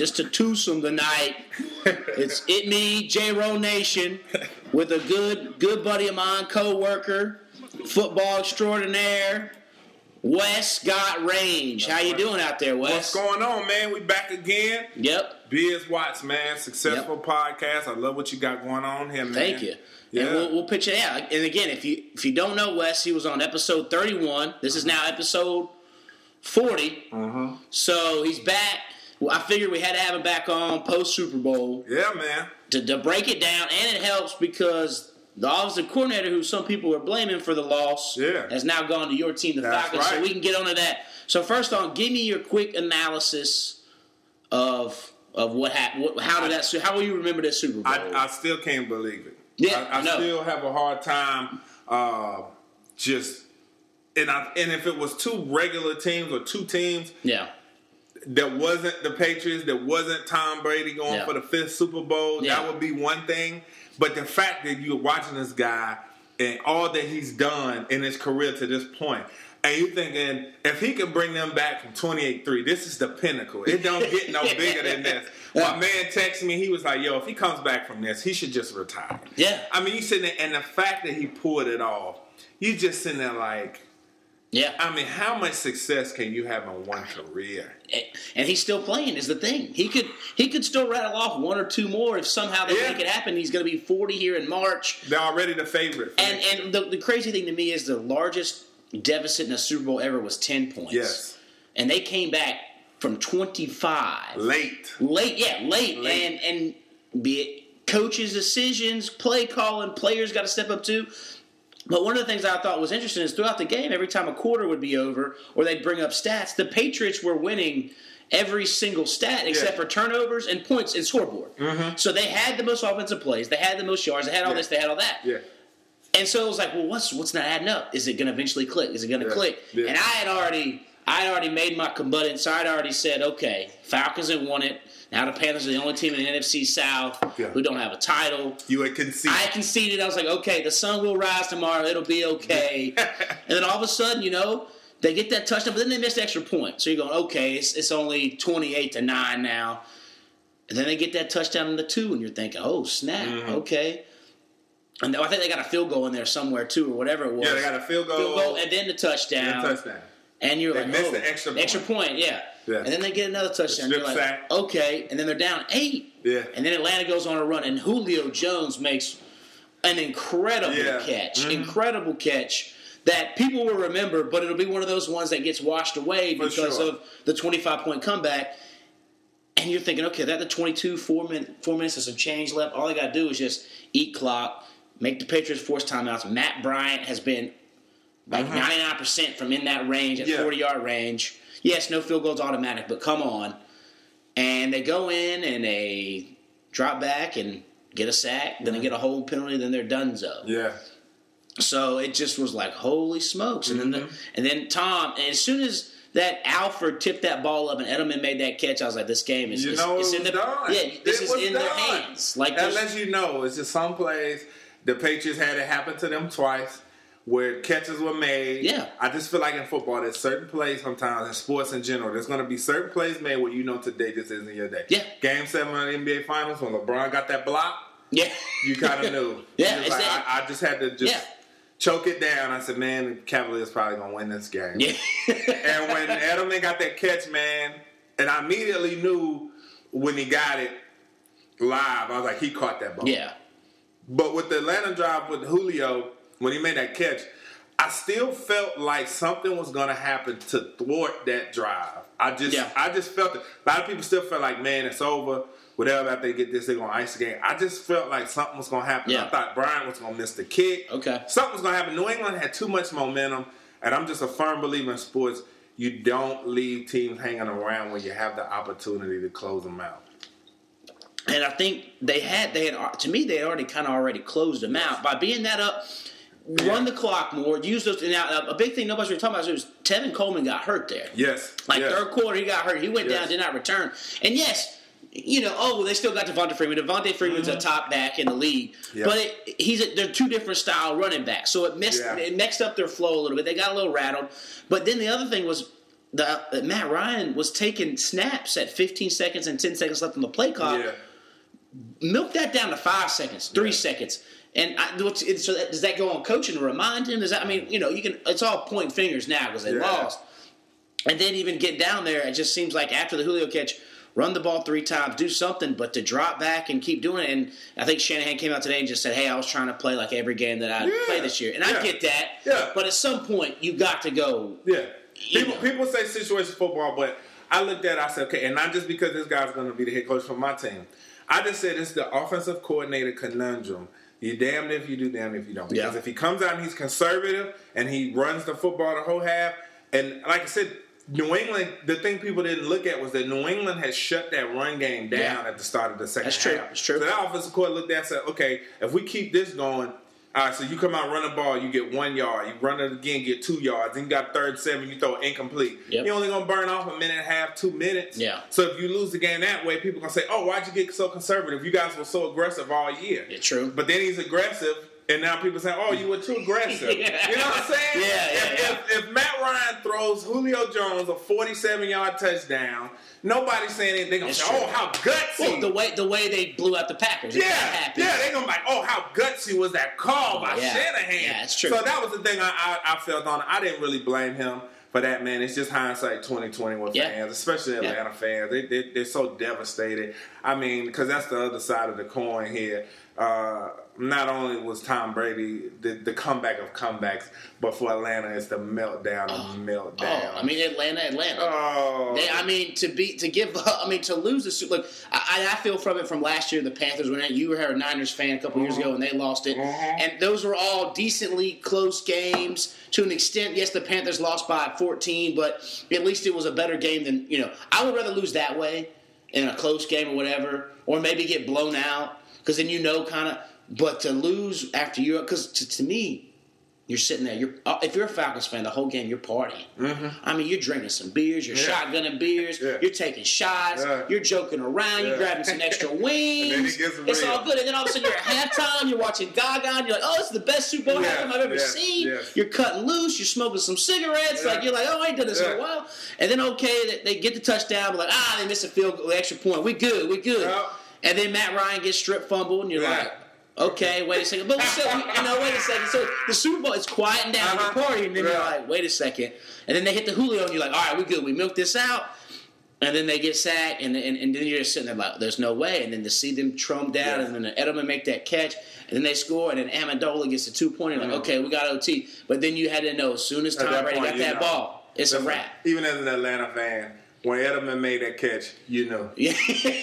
Just a twosome tonight. it's it me, J Row Nation, with a good good buddy of mine, co-worker, football extraordinaire, Wes Got Range. How you doing out there, Wes? What's going on, man? We back again. Yep. Biz Watts, man. Successful podcast. I love what you got going on here, man. Thank you. Yeah. And we'll, we'll pitch it out. And again, if you if you don't know Wes, he was on episode 31. This is now episode 40. Uh-huh. So he's back. Well, I figured we had to have him back on post Super Bowl. Yeah, man. to, to break it down, and it helps because the offensive coordinator, who some people are blaming for the loss, Yeah. has now gone to your team, the That's Falcons. So we can get onto that. So first on, give me your quick analysis of of what happened. How did that? How will you remember that Super Bowl? I, I still can't believe it. Yeah, I, I no. still have a hard time uh, just and I and if it was two regular teams or two teams yeah, that wasn't the Patriots, that wasn't Tom Brady going Yeah. for the fifth Super Bowl, Yeah. that would be one thing. But the fact that you're watching this guy and all that he's done in his career to this point, and you thinking if he can bring them back from 28-3, this is the pinnacle. It don't get no bigger than this. My man texted me, he was like, yo, if he comes back from this, he should just retire. Yeah. I mean, you sitting there, and the fact that he pulled it off, you just sitting there like, yeah. I mean, how much success can you have in one career? and he's still playing is the thing. He could he could still rattle off one or two more if somehow they Yeah. make it happen. He's going to be forty here in March. They're already the favorite. And and the, the crazy thing to me is the largest deficit in a Super Bowl ever was ten points. Yes. and they came back from twenty five late. late. Yeah, late, Late. and and be it coaches' decisions, play calling, players got to step up too. But one of the things I thought was interesting is throughout the game, every time a quarter would be over or they'd bring up stats, the Patriots were winning every single stat except Yeah. for turnovers and points and scoreboard. Mm-hmm. So they had the most offensive plays, they had the most yards, they had all Yeah. this, they had all that. Yeah. And so it was like, well, what's what's not adding up? Is it going to eventually click? Is it going to click? And I had already, I had already made my combuddance. So I'd already said, okay, Falcons have won it. Now the Panthers are the only team in the NFC South Yeah. who don't have a title. You would concede. I conceded. I was like, okay, the sun will rise tomorrow. It'll be okay. and then all of a sudden, you know, they get that touchdown, but then they miss the extra point. So you're going, okay, it's, it's only 28 to 9 now. And then they get that touchdown in the two, and you're thinking, oh, snap, Mm-hmm. okay. And I think they got a field goal in there somewhere, too, or whatever it was. yeah, they got a field goal. field goal, and then the touchdown. and touchdown. And you're They like, missed oh, the extra point. Extra point, yeah. Yeah. And then they get another touchdown. You're like, sack. okay. And then they're down eight. Yeah. And then Atlanta goes on a run, and Julio Jones makes an incredible Yeah. catch, Mhm. incredible catch that people will remember, but it'll be one of those ones that gets washed away For because sure. of the 25 point comeback. And you're thinking, okay, that the 22, four, min- four minutes of some change left. All they got to do is just eat clock, make the Patriots force timeouts. Matt Bryant has been like mm-hmm. 99% from in that range, at. Yeah. 40 yard range. Yes, no field goals automatic, but come on. And they go in and they drop back and get a sack, then they get a hold penalty, then they're done so. Yeah. So it just was like, holy smokes! And then the, mm-hmm. and then Tom, and as soon as that Alford tipped that ball up and Edelman made that catch, I was like, this game is You it's, know it's it in the done. yeah, this It is in their hands. Like That lets you know it's just some plays the Patriots had it happen to them twice where catches were made. Yeah. I just feel like in football there's certain plays sometimes in sports in general, there's gonna be certain plays made where you know today this isn't your day. Yeah. Game seven of the NBA finals when LeBron got that block, yeah, you kinda knew. Yeah, like, I, I just had to just Yeah. choke it down. I said, Man, the Cavaliers probably gonna win this game. yeah. And when Edelman got that catch, man, and I immediately knew when he got it live, I was like, he caught that ball. yeah, But with the Atlanta drive with Julio, when he made that catch, I still felt like something was gonna happen to thwart that drive. I just Yeah. I just felt it. A lot of people still felt like, man, it's over. Whatever after they get this, they're gonna ice the game. I just felt like something was gonna happen. Yeah. I thought Bryant was gonna miss the kick. Okay. Something was gonna happen. New England had too much momentum, and I'm just a firm believer in sports. You don't leave teams hanging around when you have the opportunity to close them out. And I think they had they had to me they had already kind of already closed them out by being that up. Run the clock more, use those. Now, a big thing nobody's really talking about is Tevin Coleman got hurt there. Yes. Like yes. third quarter, he got hurt. He went down, did not return. And yes, you know, oh, they still got Devonta Freeman. Devonta Freeman's a top back in the league, Mm-hmm. But it, he's a, they're two different style running backs, so it messed Yeah. it mixed up their flow a little bit. They got a little rattled. But then the other thing was. The, uh, Matt Ryan was taking snaps at 15 seconds and 10 seconds left on the play clock. Yeah. Milk that down to five seconds, three Yeah. seconds. And I, what's- so that, does that go on coaching to remind him? Does that I mean, you know, you can. It's all pointing fingers now because they Yeah. lost. And then even get down there, it just seems like after the Julio catch, run the ball three times, do something, but to drop back and keep doing it. And I think Shanahan came out today and just said, "Hey, I was trying to play like every game that I Yeah. play this year," and I get that. Yeah. But at some point, you got to go. Yeah. People, know. people say situation football, but I looked at it, I said, okay, and not just because this guy's going to be the head coach for my team. I just said it's the offensive coordinator conundrum. You damned if you do, damned if you don't. Because Yeah. if he comes out and he's conservative and he runs the football the whole half, and like I said, New England, the thing people didn't look at was that New England has shut that run game down Yeah. at the start of the second That's true. half. That's true. So that offensive coordinator looked at and said, okay, if we keep this going, all right, so you come out run the ball, you get one yard. You run it again, get two yards. Then you got third seven, you throw incomplete. Yep. You're only gonna burn off a minute and a half, two minutes. Yeah. So if you lose the game that way, people gonna say, "Oh, why'd you get so conservative? You guys were so aggressive all year." Yeah, true. But then he's aggressive, and now people say, "Oh, you were too aggressive." Yeah. You know what I'm saying? Yeah, yeah, if, yeah. If, if Matt Ryan throws Julio Jones a 47 yard touchdown, nobody's saying anything. Gonna oh, say, true. "Oh, how gutsy!" Well, the way the way they blew out the Packers. Yeah, yeah, They're gonna be like, oh, how gutsy was that call by Yeah. Shanahan? Yeah, it's true. So that was the thing I, I, I felt on. it. I didn't really blame him for that, man. It's just hindsight 2020 with Yeah. fans, especially Yeah. Atlanta fans. They, they, they're so devastated. I mean, because that's the other side of the coin here. Uh, not only was Tom Brady the, the comeback of comebacks, but for Atlanta, it's the meltdown of meltdown. Oh, I mean Atlanta, Atlanta. oh, They, I mean, to be to give, I mean, to lose the Super. Look, I, I feel from it from last year. The Panthers when you were a Niners fan a couple years ago and they lost it, Mhm. and those were all decently close games to an extent. Yes, the Panthers lost by 14, but at least it was a better game than you know. I would rather lose that way in a close game or whatever, or maybe get blown out because then you know kind of. But to lose after you, because to, to me, you're sitting there. You're uh, if you're a Falcons fan, the whole game you're partying. I mean, you're drinking some beers, you're Mm-hmm. Yeah. shotgunning beers, Yeah. you're taking shots, Yeah. you're joking around, you're grabbing some extra wings. And then it gets it's real. all good, and then all of a sudden you're at halftime, you're watching Gaga, and you're like, "Oh, this is the best Super Bowl halftime I've ever seen." You're cutting loose, you're smoking some cigarettes, like you're like, "Oh, I ain't done this in a while." And then okay, they, they get the touchdown, but like, ah, they miss a field goal, extra point. We good, we good. And then Matt Ryan gets strip fumbled, and you're like. Okay, wait a second. But we still, you know, wait a second. So the Super Bowl is quieting down Uh-huh. the party, and then you're like, wait a second. And then they hit the Julio, and you're like, all right, we good. We milked this out. And then they get sacked, and, and, and then you're just sitting there like, there's no way. And then to see them trump down, Yeah. and then the Edelman make that catch, and then they score, and then Amendola gets the two pointer. Like, Mhm. okay, we got OT. But then you had to know as soon as Tom Brady got that know. ball, it's a wrap. Even as an Atlanta fan, when Edelman made that catch, you know, Yeah.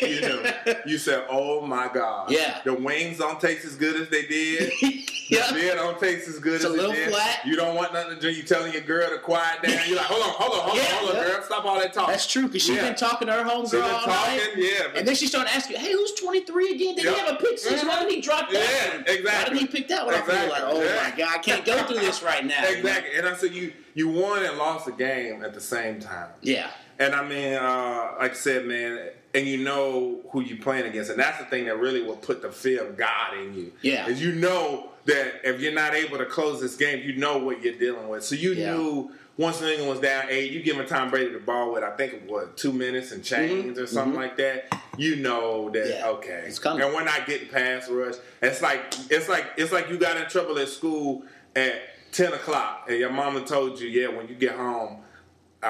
You knew. You said, "Oh my God!" Yeah. The wings don't taste as good as they did. yeah. The beer don't taste as good It's as a it little did. flat. You don't want nothing to drink. You telling your girl to quiet down. You're like, "Hold on, hold on, hold Yeah, on, hold on, girl. Stop all that talk." That's true, because she's Yeah. been talking to her homegirl She's all talking, night. yeah. but- And then she started asking, "Hey, who's 23 again? Did Yep. he have a pick six? Why did he mm-hmm. drop that? Yeah, one? exactly. Why did he pick that one? I feel like, oh my god, I can't go through this right now. exactly. And I said, you you won and lost the game at the same time. Yeah, And I mean, uh, like I said, man, and you know who you're playing against, and that's the thing that really will put the fear of God in you. Yeah. is you know that if you're not able to close this game, you know what you're dealing with. So you Yeah. knew once New England was down eight, you giving Tom Brady the ball with I think it was two minutes and change or something like that. You know that Mm-hmm. Yeah. okay, It's coming. and we're not getting pass rush. It's like it's like it's like you got in trouble at school at ten o'clock, and your mama told you, yeah, when you get home.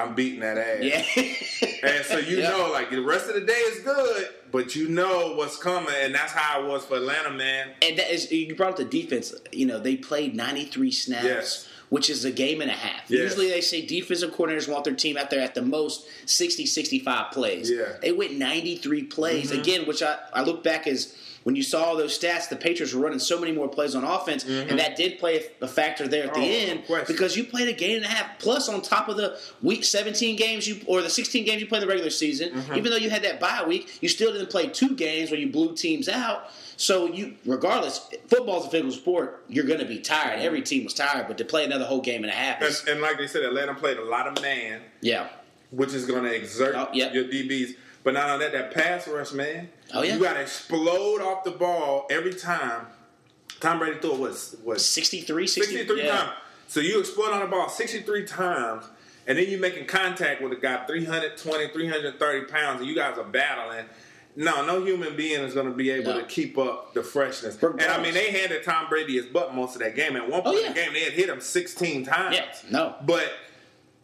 I'm beating that ass. yeah. And so you Yeah. know, like the rest of the day is good, but you know what's coming, and that's how it was for Atlanta, man. And that is you brought up the defense. You know, they played 93 snaps, Yes. which is a game and a half. Yes. Usually they say defensive coordinators want their team out there at the most 60, 65 plays. Yeah. Mm-hmm. They went 93 plays again, which I, I look back as when you saw all those stats, the Patriots were running so many more plays on offense, and that did play a factor there at the Mm-hmm. Oh, no end because you played a game and a half plus on top of the week 17 games you or the 16 games you played in the regular season. Mm-hmm. Even though you had that bye week, you still didn't play two games where you blew teams out. So you, regardless, football's a physical sport. You're going to be tired. Every team was tired, but to play another whole game and a half, And, and like they said, Atlanta played a lot of man, yeah, which is going to exert Oh, yep. your DBs. But not only that, that pass rush, man. Oh, yeah. You got to explode off the ball every time. Tom Brady threw it was was 63, 60, 63 yeah. times. So you explode on the ball 63 times, and then you're making contact with a guy 320, 330 pounds, and you guys are battling. No, no human being is going to be able No. to keep up the freshness. And I mean, they handed Tom Brady his butt most of that game. At one point Oh, in the oh, game, they had hit him 16 times. Yeah, no. But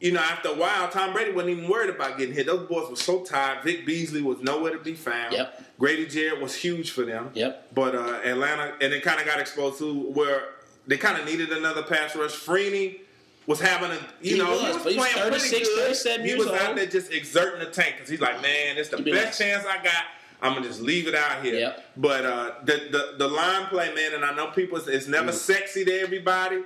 you know, after a while, Tom Brady wasn't even worried about getting hit. Those boys were so tired. Vic Beasley was nowhere to be found. Yep. Grady Jarrett was huge for them. Yep. But uh, Atlanta, and it kind of got exposed to where they kind of needed another pass rush. Freeney was having a, you He know, was, he was but he's playing pretty good. 37 he was old. out there just exerting the tank because he's like, man, it's the He be best like- chance I got. I'm gonna just leave it out here. Yep. But uh, the, the the line play, man, and I know people, it's never sexy to everybody,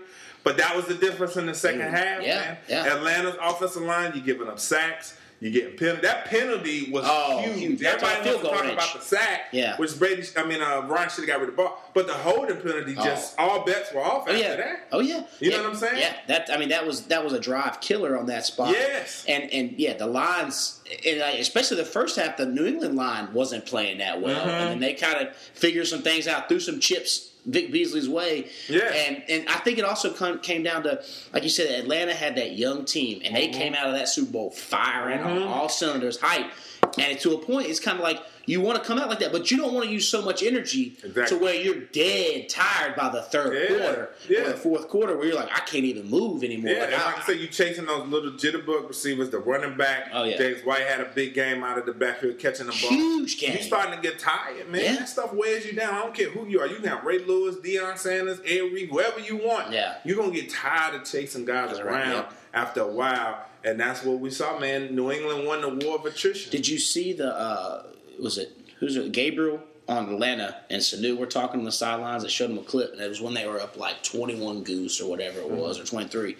but that was the difference in the second Mm. half, Yeah, man. yeah. Atlanta's offensive line, you giving up sacks. You getting penalty. That penalty was Oh, huge. huge. Everybody on field wants to goal talk range. about the sack, Yeah. which Brady. I mean, uh, Ryan should have got rid of the ball, but the holding penalty just all bets were off Oh after yeah. that. Oh yeah. You know what I'm saying? Yeah. That I mean that was that was a drive killer on that spot. Yes. And and yeah, the lines, and especially the first half, the New England line wasn't playing that well, Mm-hmm. and then they kind of figured some things out, threw some chips Vic Beasley's way. Yeah. And and I think it also come, came down to like you said, Atlanta had that young team, and they Mm-hmm. came out of that Super Bowl firing on all cylinders, hype. And to a point, it's kind of like you want to come out like that, but you don't want to use so much energy Exactly. to where you're dead tired by the third Yeah. quarter Yeah. or the fourth quarter where you're like, I can't even move anymore. Yeah, Like, and I- like I said, you chasing those little jitterbug receivers, the running back. Oh, yeah. James White had a big game out of the backfield catching the ball. Huge game. You starting to get tired, man. Yeah. That stuff wears you down. I don't care who you are. You can have Ray Lewis, Deion Sanders, Ed Reed, whoever you want. Yeah. You're gonna get tired of chasing guys That's right, around yeah. after a while. And that's what we saw, man. New England won the war of attrition. Did you see the uh was it who's it Gabriel on Atlanta and Sanu were talking on the sidelines that showed them a clip and it was when they were up like twenty one goose or whatever it mm-hmm. was or twenty three.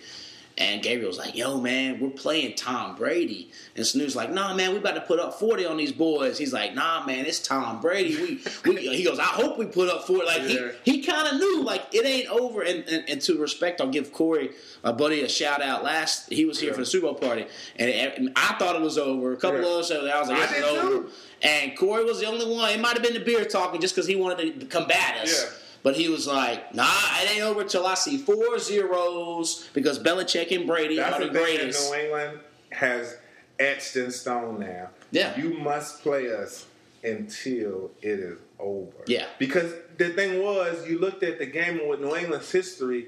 And Gabriel was like, "Yo, man, we're playing Tom Brady." And Sanu's like, "Nah, man, we about to put up forty on these boys." He's like, "Nah, man, it's Tom Brady." We, we he goes, "I hope we put up forty. Like Yeah. he, he kind of knew, like it ain't over. And, and and to respect, I'll give Corey, my buddy, a shout out. Last he was here Yeah. for the Super Bowl party, and, and I thought it was over. A couple Yeah. of us, I was like, "It's over." too. And Corey was the only one. It might have been the beer talking just because he wanted to combat us. But he was like, nah, it ain't over till I see four zeros because Belichick and Brady That's are the the greatest. New England has etched in stone now. Yeah. You must play us until it is over. Yeah. Because the thing was, you looked at the game with New England's history.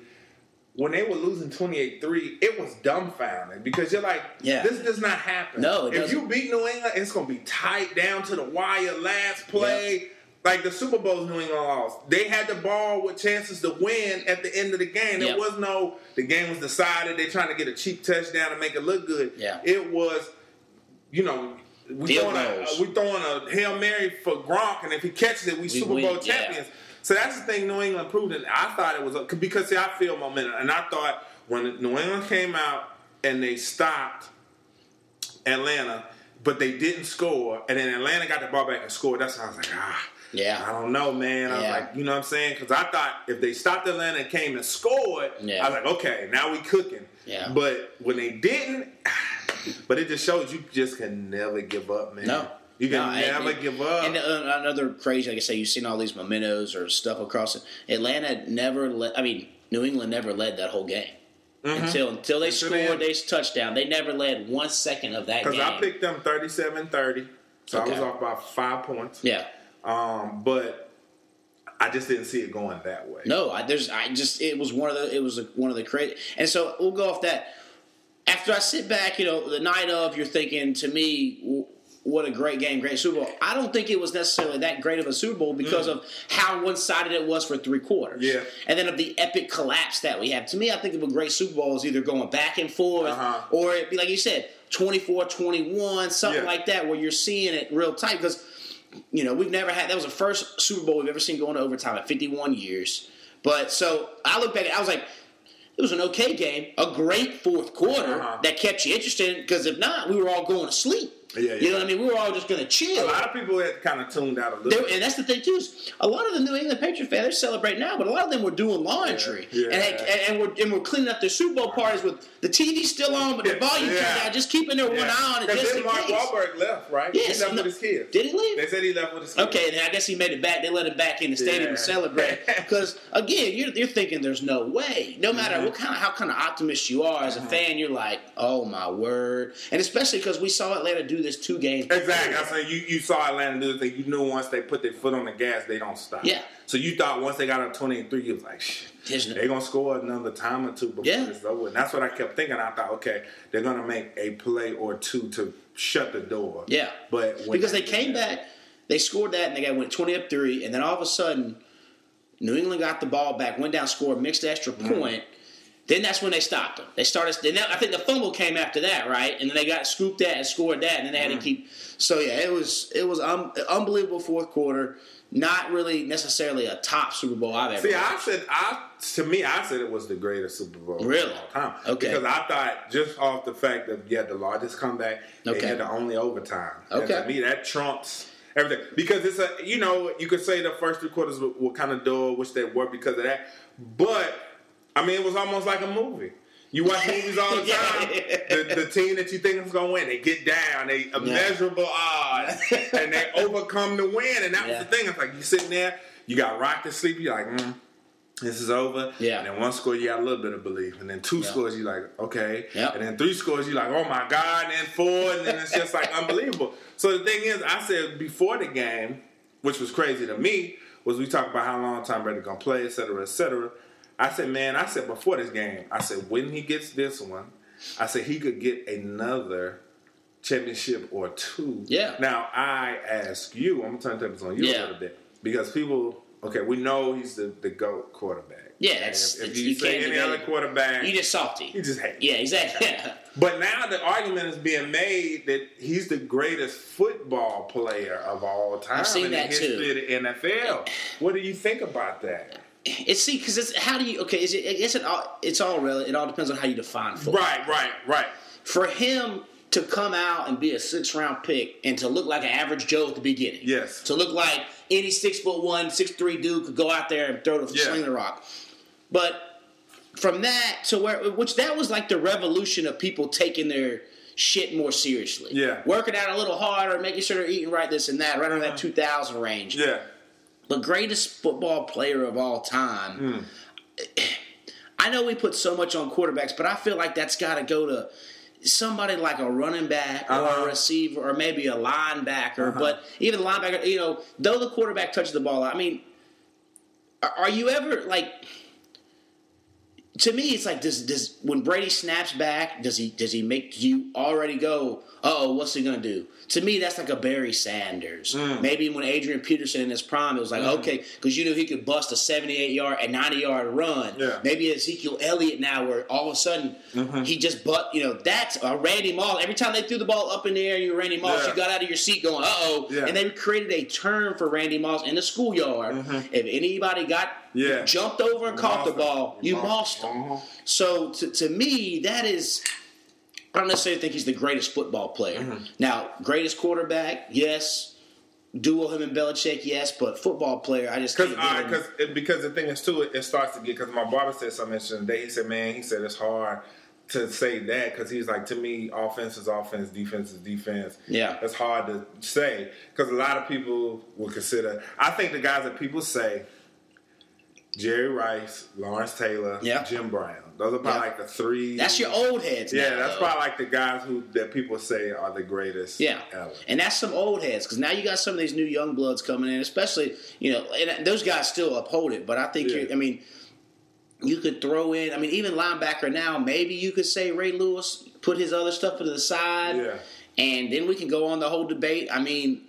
When they were losing 28-3, it was dumbfounding because you're like, Yeah. this does not happen. No, it if doesn't. you beat New England, it's going to be tight down to the wire, last play. Like the Super Bowls New England lost. They had the ball with chances to win at the end of the game. There Yep. was no, the game was decided. They're trying to get a cheap touchdown to make it look good. Yeah. It was, you know, we throwing, a, we throwing a Hail Mary for Gronk, and if he catches it, we, Super win, Bowl yeah. champions. So that's the thing New England proved. And I thought it was, a, because see, I feel momentum. And I thought when New England came out and they stopped Atlanta, but they didn't score, and then Atlanta got the ball back and scored, that's when I was like, ah. Yeah. I don't know, man. I was Yeah. like, you know what I'm saying? Because I thought if they stopped Atlanta and came and scored, Yeah. I was like, okay, now we cooking. Yeah. But when they didn't, but it just shows you just can never give up, man. No. You can No, never and- give up. And uh, another crazy, like I say, you've seen all these mementos or stuff across it. Atlanta never led. I mean, New England never led that whole game until until they Until scored they touchdown. They never led one second of that Because. I picked them 37-30, so I was off by five points. yeah. Um, but I just didn't see it going that way. No, I, there's. I just. It was one of the. It was a, one of the crazy. And so we'll go off that. After I sit back, you know, the night of, you're thinking to me, what a great game, great Super Bowl. I don't think it was necessarily that great of a Super Bowl because of how one sided it was for three quarters. Mm. Yeah. And then of the epic collapse that we have. To me, I think of a great Super Bowl is either going back and forth Uh-huh. or it be like you said, 24 21, something Yeah. like that, where you're seeing it real tight. Because you know, we've never had that was the first Super Bowl we've ever seen going to overtime at 51 years. But so I look back, I was like, it was an okay game, a great fourth quarter Uh-huh. that kept you interested. Because if not, we were all going to sleep. Yeah, You know what I mean? We were all just going to chill. A lot of people had kind of tuned out a little. Bit. and that's the thing too. Is a lot of the New England Patriot fans they're celebrating now, but a lot of them were doing laundry Yeah, yeah. and, and and we're and we're cleaning up their Super Bowl parties with the TV still on, but the volume Yeah. turned down, just keeping their one eye on it just then Mark case. Wahlberg left, right? Yes, he left no- with his kids. Did he leave? They said he left with his kids. Okay, and I guess he made it back. They let him back in the stadium Yeah. to celebrate. Because again, you're, you're thinking there's no way. No matter Mm-hmm. what kind of how kind of optimist you are as a fan, you're like, oh my word. And especially because we saw Atlanta do this two games. Exactly. I said you, you saw Atlanta do the thing. You knew once they put their foot on the gas, they don't stop. Yeah. So you thought once they got up twenty and three, you was like, shit, they're gonna score another time or two before Yeah. it's over. And that's what I kept thinking. I thought, okay, they're gonna make a play or two to shut the door. Yeah. But when because they came back, they scored that, and they got went twenty up three, and then all of a sudden, New England got the ball back, went down, scored, mixed extra Mm-hmm. Then that's when they stopped them. They started. Then I think the fumble came after that, right? And then they got scooped that and scored that, and then they had to keep. So yeah, it was it was um, unbelievable fourth quarter. Not really necessarily a top Super Bowl I've ever. See, watched. I said, I to me, I said it was the greatest Super Bowl Really? of all time. Okay. Because I thought just off the fact that you had the largest comeback, Okay. they had the only overtime. And Okay. to me, that trumps everything because it's a you know you could say the first three quarters were, were kind of dull, which they were because of that. But I mean, it was almost like a movie. You watch movies all the time. the, the team that you think is going to win, they get down, they immeasurable odds, and they overcome the win. And that Yeah. was the thing. It's like you sitting there, you got rocked to sleep. You're like, mm, this is over. Yeah. And then one score, you got a little bit of belief, and then two Yeah. scores, you like, okay. Yep. And then three scores, you like, oh my god. And then four, and then it's just like unbelievable. So the thing is, I said before the game, which was crazy to me, was we talked about how long Tom Brady gonna play, et cetera, et cetera. I said, man, I said before this game, I said when he gets this one, I said he could get another championship or two. Yeah. Now I ask you, I'm gonna turn tables on you Yeah. a little bit because people, okay, we know he's the, the goat quarterback. Yeah, it's- if, if you, you say any debate other quarterback, you just salty. you just hate. yeah, exactly. But now the argument is being made that he's the greatest football player of all time I've seen in the history too. of the NFL. What do you think about that? It's see because it's how do you okay? Is it? I guess it all it's all really. It all depends on how you define football. Right, right, right. For him to come out and be a six round pick and to look like an average Joe at the beginning, Yes. to look like any six foot one, six three dude could go out there and throw the Yeah. sling the rock, but from that to where which that was like the revolution of people taking their shit more seriously. Yeah. working out a little harder, making sure they're eating right, this and that, right around that uh-huh. two thousand range. Yeah. The greatest football player of all time. I know we put so much on quarterbacks, but I feel like that's got to go to somebody like a running back or Uh-huh. a receiver or maybe a linebacker. But even the linebacker, you know, though the quarterback touches the ball, I mean, are- are you ever like? To me, it's like does does when Brady snaps back, does he does he make you already go? Oh, what's he gonna do? To me, that's like a Barry Sanders. Mm. Maybe when Adrian Peterson in his prime, it was like okay, because you knew he could bust a seventy-eight yard and ninety-yard run. Yeah. Mm-hmm. Maybe Ezekiel Elliott now, where all of a sudden he just but you know that's a Randy Moss. Every time they threw the ball up in the air, you were Randy Moss. Yeah. You got out of your seat going, uh oh, Yeah. and they created a term for Randy Moss in the schoolyard. If anybody got Mm-hmm. Yeah. jumped over and caught the ball, you Lost them. Uh-huh. So to, to me, that is. I don't necessarily think he's the greatest football player. Mm-hmm. Now, greatest quarterback, yes. Duo him and Belichick, yes. But football player, I just Because can't give him- because because the thing is too, it, it starts to get. Because my barber said something interesting today. He said, "Man, he said it's hard to say that because he's like to me, offense is offense, defense is defense. Yeah. it's hard to say because a lot of people will consider. I think the guys that people say." Jerry Rice, Lawrence Taylor, Yeah. Jim Brown. Those are probably Yeah. like the three. that's your old heads. Yeah, now, that's though. probably like the guys who that people say are the greatest. Yeah, ever. and that's some old heads because now you got some of these new young bloods coming in, especially you know, and those guys still uphold it. But I think Yeah. you, I mean, you could throw in. I mean, even linebacker now, maybe you could say Ray Lewis put his other stuff to the side, Yeah. and then we can go on the whole debate. I mean.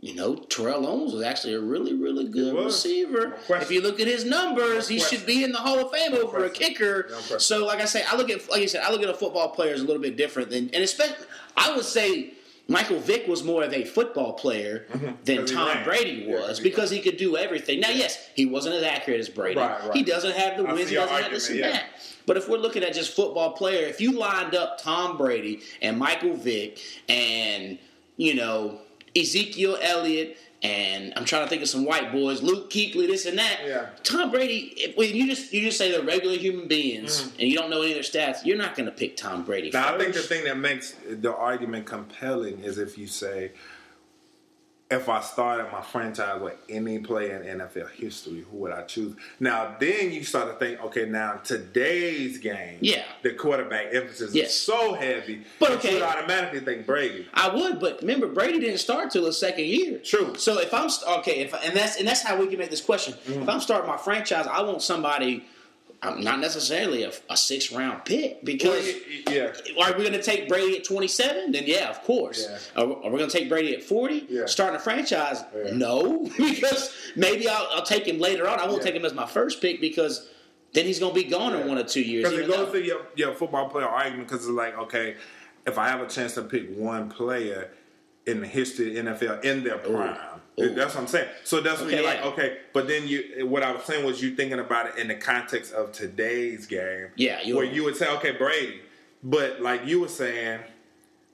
You know, Terrell Owens was actually a really, really good receiver. question. If you look at his numbers, he should be in the Hall of Fame over a kicker. No. So, like I say, I look at like you said, I look at a football player as a little bit different than, and especially I would say Michael Vick was more of a football player than Mm-hmm. he Tom ran. Brady Yeah, he because he could do everything. Now, yes, he wasn't as accurate as Brady. Right, right. He doesn't have the wins. He doesn't have this and argument, that. But if we're looking at just football player, if you lined up Tom Brady and Michael Vick and you know Ezekiel Elliott and I'm trying to think of some white boys, Luke Kuechly, this and that. Yeah. Tom Brady, if, when you just you just say they're regular human beings Mm. and you don't know any of their stats, you're not going to pick Tom Brady. Now, I think the thing that makes the argument compelling is if you say, if I started my franchise with any player in NFL history, who would I choose? Now, then you start to think, okay, now today's game, Yeah. the quarterback emphasis Yes. is so heavy, But that you would automatically think Brady. I would, but remember Brady didn't start till his second year. True. So if I'm okay, if and that's and that's how we can make this question. Mm-hmm. If I'm starting my franchise, I want somebody, um, not necessarily a, a six round pick because. yeah. Are we going to take Brady at 27? Then yeah, of course. Yeah. Are, we- are we going to take Brady at 40? Yeah. Starting a franchise? Yeah. No, because maybe I'll, I'll take him later on. I won't take him as my first pick because then he's going to be gone in one or two years. Because it goes to your, your football player argument because it's like, okay, if I have a chance to pick one player in the history of the NFL in their prime, Ooh. That's what I'm saying. So that's when you're like, yeah. okay, but then you, what I was saying was you thinking about it in the context of today's game. Yeah, you- where you would say, okay, Brady, but like you were saying,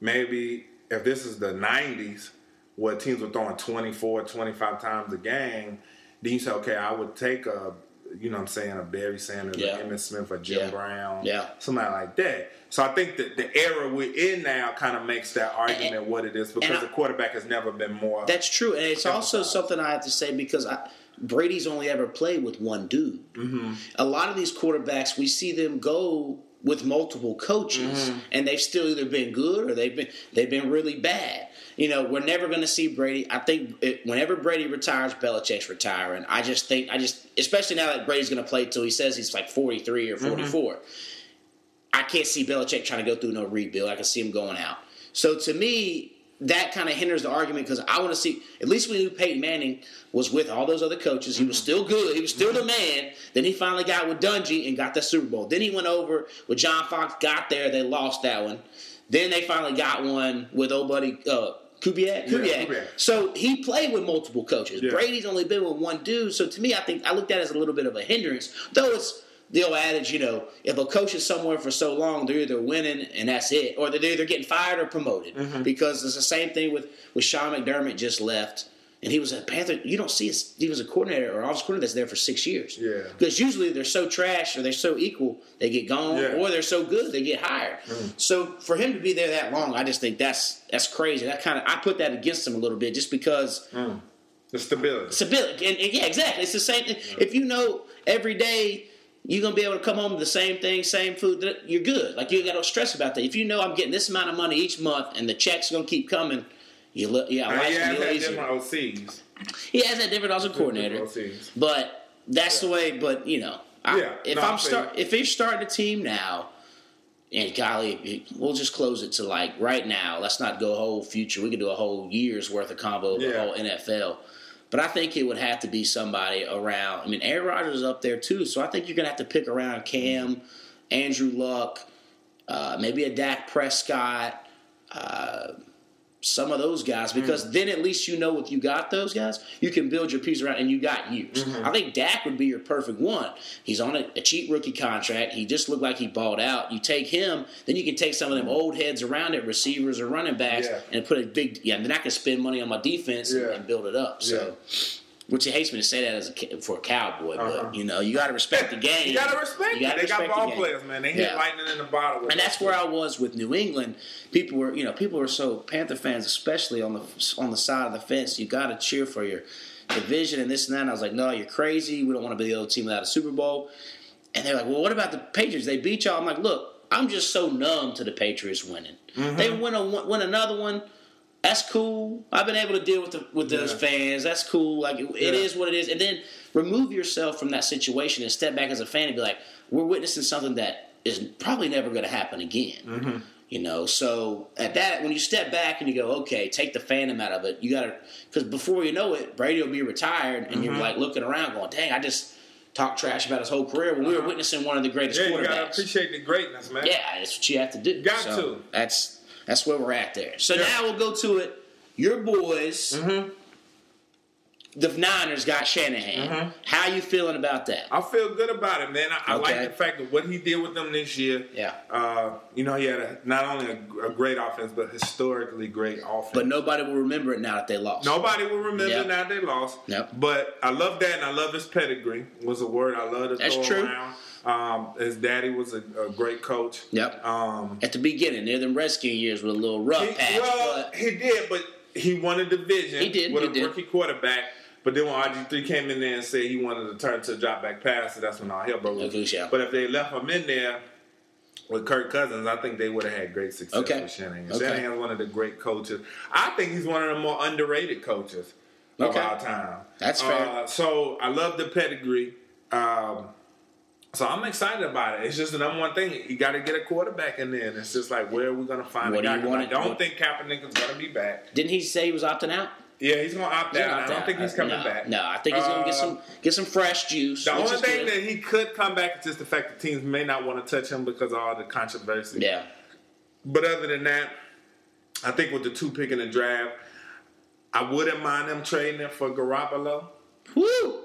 maybe if this is the 90s, where teams were throwing 24, 25 times a game, then you say, okay, I would take a, you know what I'm saying, a Barry Sanders, Yeah. a Emmitt Smith, or Jim Yeah. Brown, Yeah. somebody like that. So I think that the era we're in now kind of makes that argument what it is because I- the quarterback has never been more. That's true, and it's also something I have to say because I, Brady's only ever played with one dude. Mm-hmm. A lot of these quarterbacks, we see them go with multiple coaches, Mm-hmm. and they've still either been good or they've been they've been really bad. You know, we're never going to see Brady. I think it, whenever Brady retires, Belichick's retiring. I just think I just, especially now that Brady's going to play till he says he's like forty three or 44. Mm-hmm. I can't see Belichick trying to go through no rebuild. I can see him going out. So to me, that kind of hinders the argument because I want to see. At least we knew Peyton Manning was with all those other coaches. He was still good. He was still the man. Then he finally got with Dungy and got the Super Bowl. Then he went over with John Fox. Got there. They lost that one. Then they finally got one with old buddy uh, Kubiak. Kubiak. Kubiak. So he played with multiple coaches. Yeah. Brady's only been with one dude. So to me, I think I looked at it as a little bit of a hindrance. Though it's the old adage, you know, if a coach is somewhere for so long, they're either winning and that's it, or they're either getting fired or promoted. Mm-hmm. Because it's the same thing with with Sean McDermott just left. And he was a Panther. You don't see his, he was a coordinator or office coordinator that's there for six years. Yeah. Because usually they're so trash or they're so equal, they get gone, Yeah. Mm. or they're so good, they get hired. So for him to be there that long, I just think that's that's crazy. That kind of I put that against him a little bit, just because the stability. stability. And, and yeah, exactly. It's the same thing. If you know every day you're gonna be able to come home with the same thing, same food, that- you're good. Like you ain't got no stress about that. If you know I'm getting this amount of money each month and the checks gonna keep coming, you look. Yeah, Now, life's he gonna has be had little different. OCs. He has that different offensive coordinator, but that's the way. But you know, I, Yeah, if no, I I'm start, if he's starting a team now, and golly, we'll just close it to like right now. Let's not go whole future. We could do a whole year's worth of combo of the Yeah. whole NFL. But I think it would have to be somebody around. I mean, Aaron Rodgers is up there too, so I think you're gonna have to pick around Cam, Andrew Luck, uh, maybe a Dak Prescott. Uh, some of those guys mm-hmm. because then at least you know if you got those guys, you can build your piece around and you got years. Mm-hmm. I think Dak would be your perfect one. He's on a, a cheap rookie contract. He just looked like he balled out. You take him, then you can take some of them old heads around it, receivers or running backs, Yeah. and put a big yeah. Then I can spend money on my defense Yeah. and build it up. So. Which it hates me to say that as a for a cowboy, Uh-huh. but you know you got to respect the game. You gotta respect You gotta They got respect the ball players, man. They hit Yeah. lightning in the bottle. with And that's where I was with New England. People were, you know, people were so Panther fans, especially on the on the side of the fence. You got to cheer for your division and this and that. And I was like, no, you're crazy. We don't want to be the other team without a Super Bowl. And they're like, well, what about the Patriots? They beat y'all. I'm like, look, I'm just so numb to the Patriots winning. Mm-hmm. They win a win another one. That's cool. I've been able to deal with the, with those Yeah. fans. That's cool. Like it, it Yeah. is what it is. And then remove yourself from that situation and step back as a fan and be like, we're witnessing something that is probably never going to happen again. Mm-hmm. You know, so at that when you step back and you go, okay, take the fandom out of it. You got to because before you know it, Brady will be retired, and Mm-hmm. you're like looking around, going, dang, I just talked trash about his whole career when we were witnessing one of the greatest Uh-huh. Yeah, you gotta quarterbacks. appreciate the greatness, man. Yeah, that's what you have to do. Got So to. That's That's where we're at there. So now we'll go to it. Your boys, Mm-hmm. the Niners got Shanahan. Mm-hmm. How you feeling about that? I feel good about it, man. I, I like the fact of what he did with them this year. Yeah. Uh, you know, he had a, not only a, a great offense, but historically great offense. But nobody will remember it now that they lost. Nobody will remember Yep. now they lost. Yep. But I love that, and I love his pedigree. Was a word I love to That's throw true. around. Um, his daddy was a, a great coach. Yep. Um, At the beginning, near the Redskin years with a little rough he, patch. well, but he did, but he won a division He did, with he a did. rookie quarterback. But then when RG three came in there and said he wanted to turn to a drop back passer, that's when all hell broke loose. Okay, yeah. But if they left him in there with Kirk Cousins, I think they would have had great success Okay. with Shanahan. Okay. Shanahan's one of the great coaches. I think he's one of the more underrated coaches of Okay. our time. That's fair. Uh, so I love the pedigree. Um, so I'm excited about it. It's just the number one thing. You got to get a quarterback in there. And it's just like, where are we going to find What a do guy? want I don't what- think Kaepernick is going to be back. didn't he say he was opting out? Yeah, he's going to opt out. I don't out. think he's coming no, back. No, I think he's gonna get Uh, some get some fresh juice. The only thing good. that he could come back is just the fact that teams may not want to touch him because of all the controversy. yeah, But other than that, I think with the two pick in the draft, I wouldn't mind them trading it for Garoppolo. woo.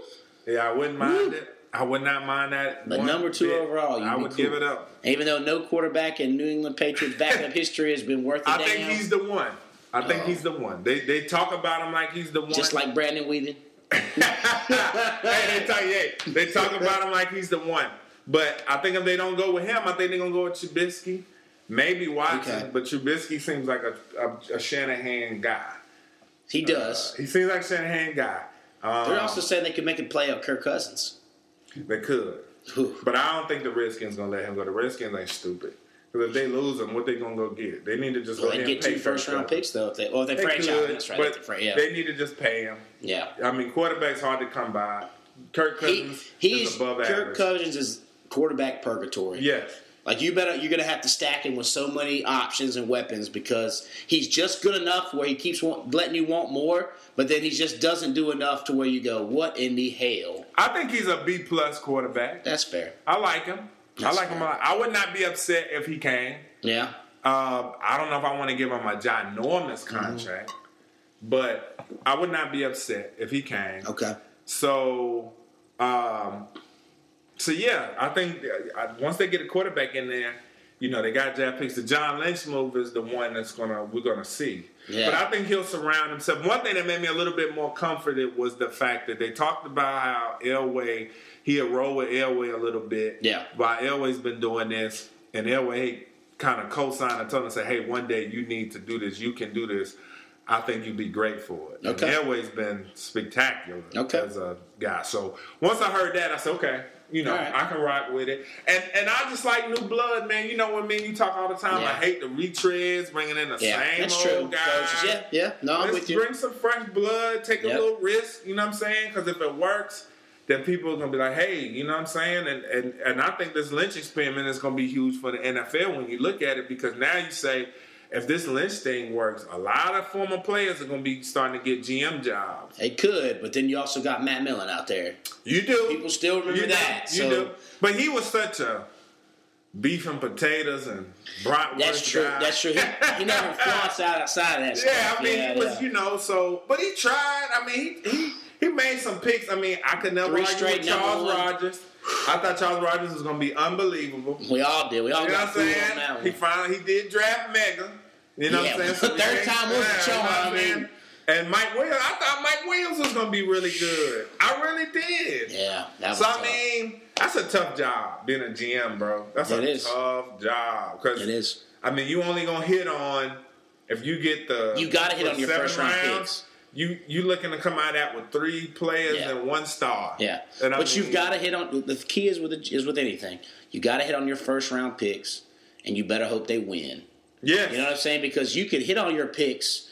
Yeah, I wouldn't mind Woo. it. I would not mind that. But number two bit. overall, I would cool. give it up. Even though no quarterback in New England Patriots backup history has been worth I damn, think he's the one. I think he's the one. They they talk about him like he's the one. just like Brandon Weeden. hey, they talk, yeah, they talk about him like he's the one. But I think if they don't go with him, I think they're gonna go with Trubisky, maybe Watson. Okay. But Trubisky seems like a, a, a Shanahan guy. He does. He seems like a Shanahan guy. Um, They're also saying they could make a play out Kirk Cousins. They could, but I don't think the Redskins gonna let him go. The Redskins ain't stupid. Because if they lose him, what they gonna go get? They need to just Well, go they get two round himself. picks though. If they, well, they They franchise. could, That's right. but they fra- yeah, they need to just pay him. yeah. I mean, quarterback's hard to come by. Kirk He, Cousins he's is above Kirk average. Cousins is quarterback purgatory. Yes. Like you better, you're gonna have to stack him with so many options and weapons because he's just good enough where he keeps want, letting you want more, but then he just doesn't do enough to where you go, what in the hell? I think he's a B plus quarterback. That's fair. I like him. That's I like him a lot. I would not be upset if he came. Yeah. Um, I don't know if I want to give him a ginormous Mm-hmm. contract, but I would not be upset if he came. Okay. So, um, so yeah, I think uh, once they get a quarterback in there, you know, they got draft picks. The John Lynch move is the one that's gonna we're gonna see. Yeah. But I think he'll surround himself. One thing that made me a little bit more comforted was the fact that they talked about how Elway he had rolled with Elway a little bit. Yeah. While Elway's been doing this, and Elway kind of co-signed and told him, "Say, hey, one day you need to do this. You can do this." I think you'd be great for it. Okay. And Elway's been spectacular Okay. as a guy. So once I heard that, I said, okay, you know, All right. I can rock with it. And and I just like new blood, man. You know what I mean? you talk all the time. Yeah. I hate the retreads, bringing in the Yeah. same That's old true. guys. Coaches, Yeah. Yeah. No, I'm Let's with you. bring some fresh blood, take a little risk. You know what I'm saying? Because if it works, then people are gonna be like, hey, you know what I'm saying? And and and I think this Lynch experiment is gonna be huge for the NFL when you look at it because now you say. If this Lynch thing works, a lot of former players are going to be starting to get GM jobs. They could, but then you also got Matt Millen out there. You do. People still remember you that, Do. You so- do. But he was such a beef and potatoes and bratwurst That's true. guy. That's true. He, he never flossed out outside of that yeah, stuff. I mean, yeah, he was, yeah. you know, so. But he tried. I mean, he he, he made some picks. I mean, I could never Three argue straight with Charles. Rogers. I thought Charles Rogers was going to be unbelievable. We all did. We all You know got what I'm fooled saying? on that one. He finally he did draft Mega. You know Yeah, what I'm saying? but third time was the charm, I mean- And Mike Williams, I thought Mike Williams was going to be really good. I really did. yeah, that was So I mean, that's a tough job being a GM, bro. That's It a is. tough job because It is. I mean, you only gonna hit on if you get the You gotta hit on your first round picks. You you looking to come out of that with three players Yeah. and one star. Yeah, and I but you've got to hit on. The key is with is with anything. You got to hit on your first round picks, and you better hope they win. Yeah, You know what I'm saying? Because you could hit on your picks,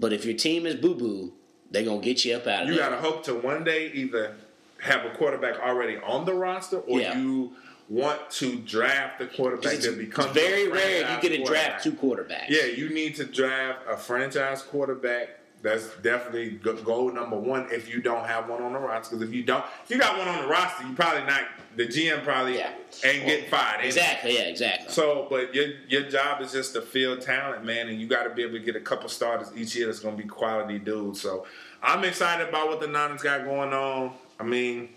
but if your team is boo boo, they're gonna get you up out of you got to hope to one day either have a quarterback already on the roster or Yeah. you want to draft the quarterback It's, that becomes it's very rare you get to draft two quarterbacks. Yeah, you need to draft a franchise quarterback that's definitely goal number one. If you don't have one on the roster, because if you don't, if you got one on the roster, you probably not. The GM probably Yeah. ain't getting fired. Exactly. Yeah. Exactly. So, but your your job is just to field talent, man, and you got to be able to get a couple starters each year that's going to be quality dudes. So, I'm excited about what the Niners got going on. I mean,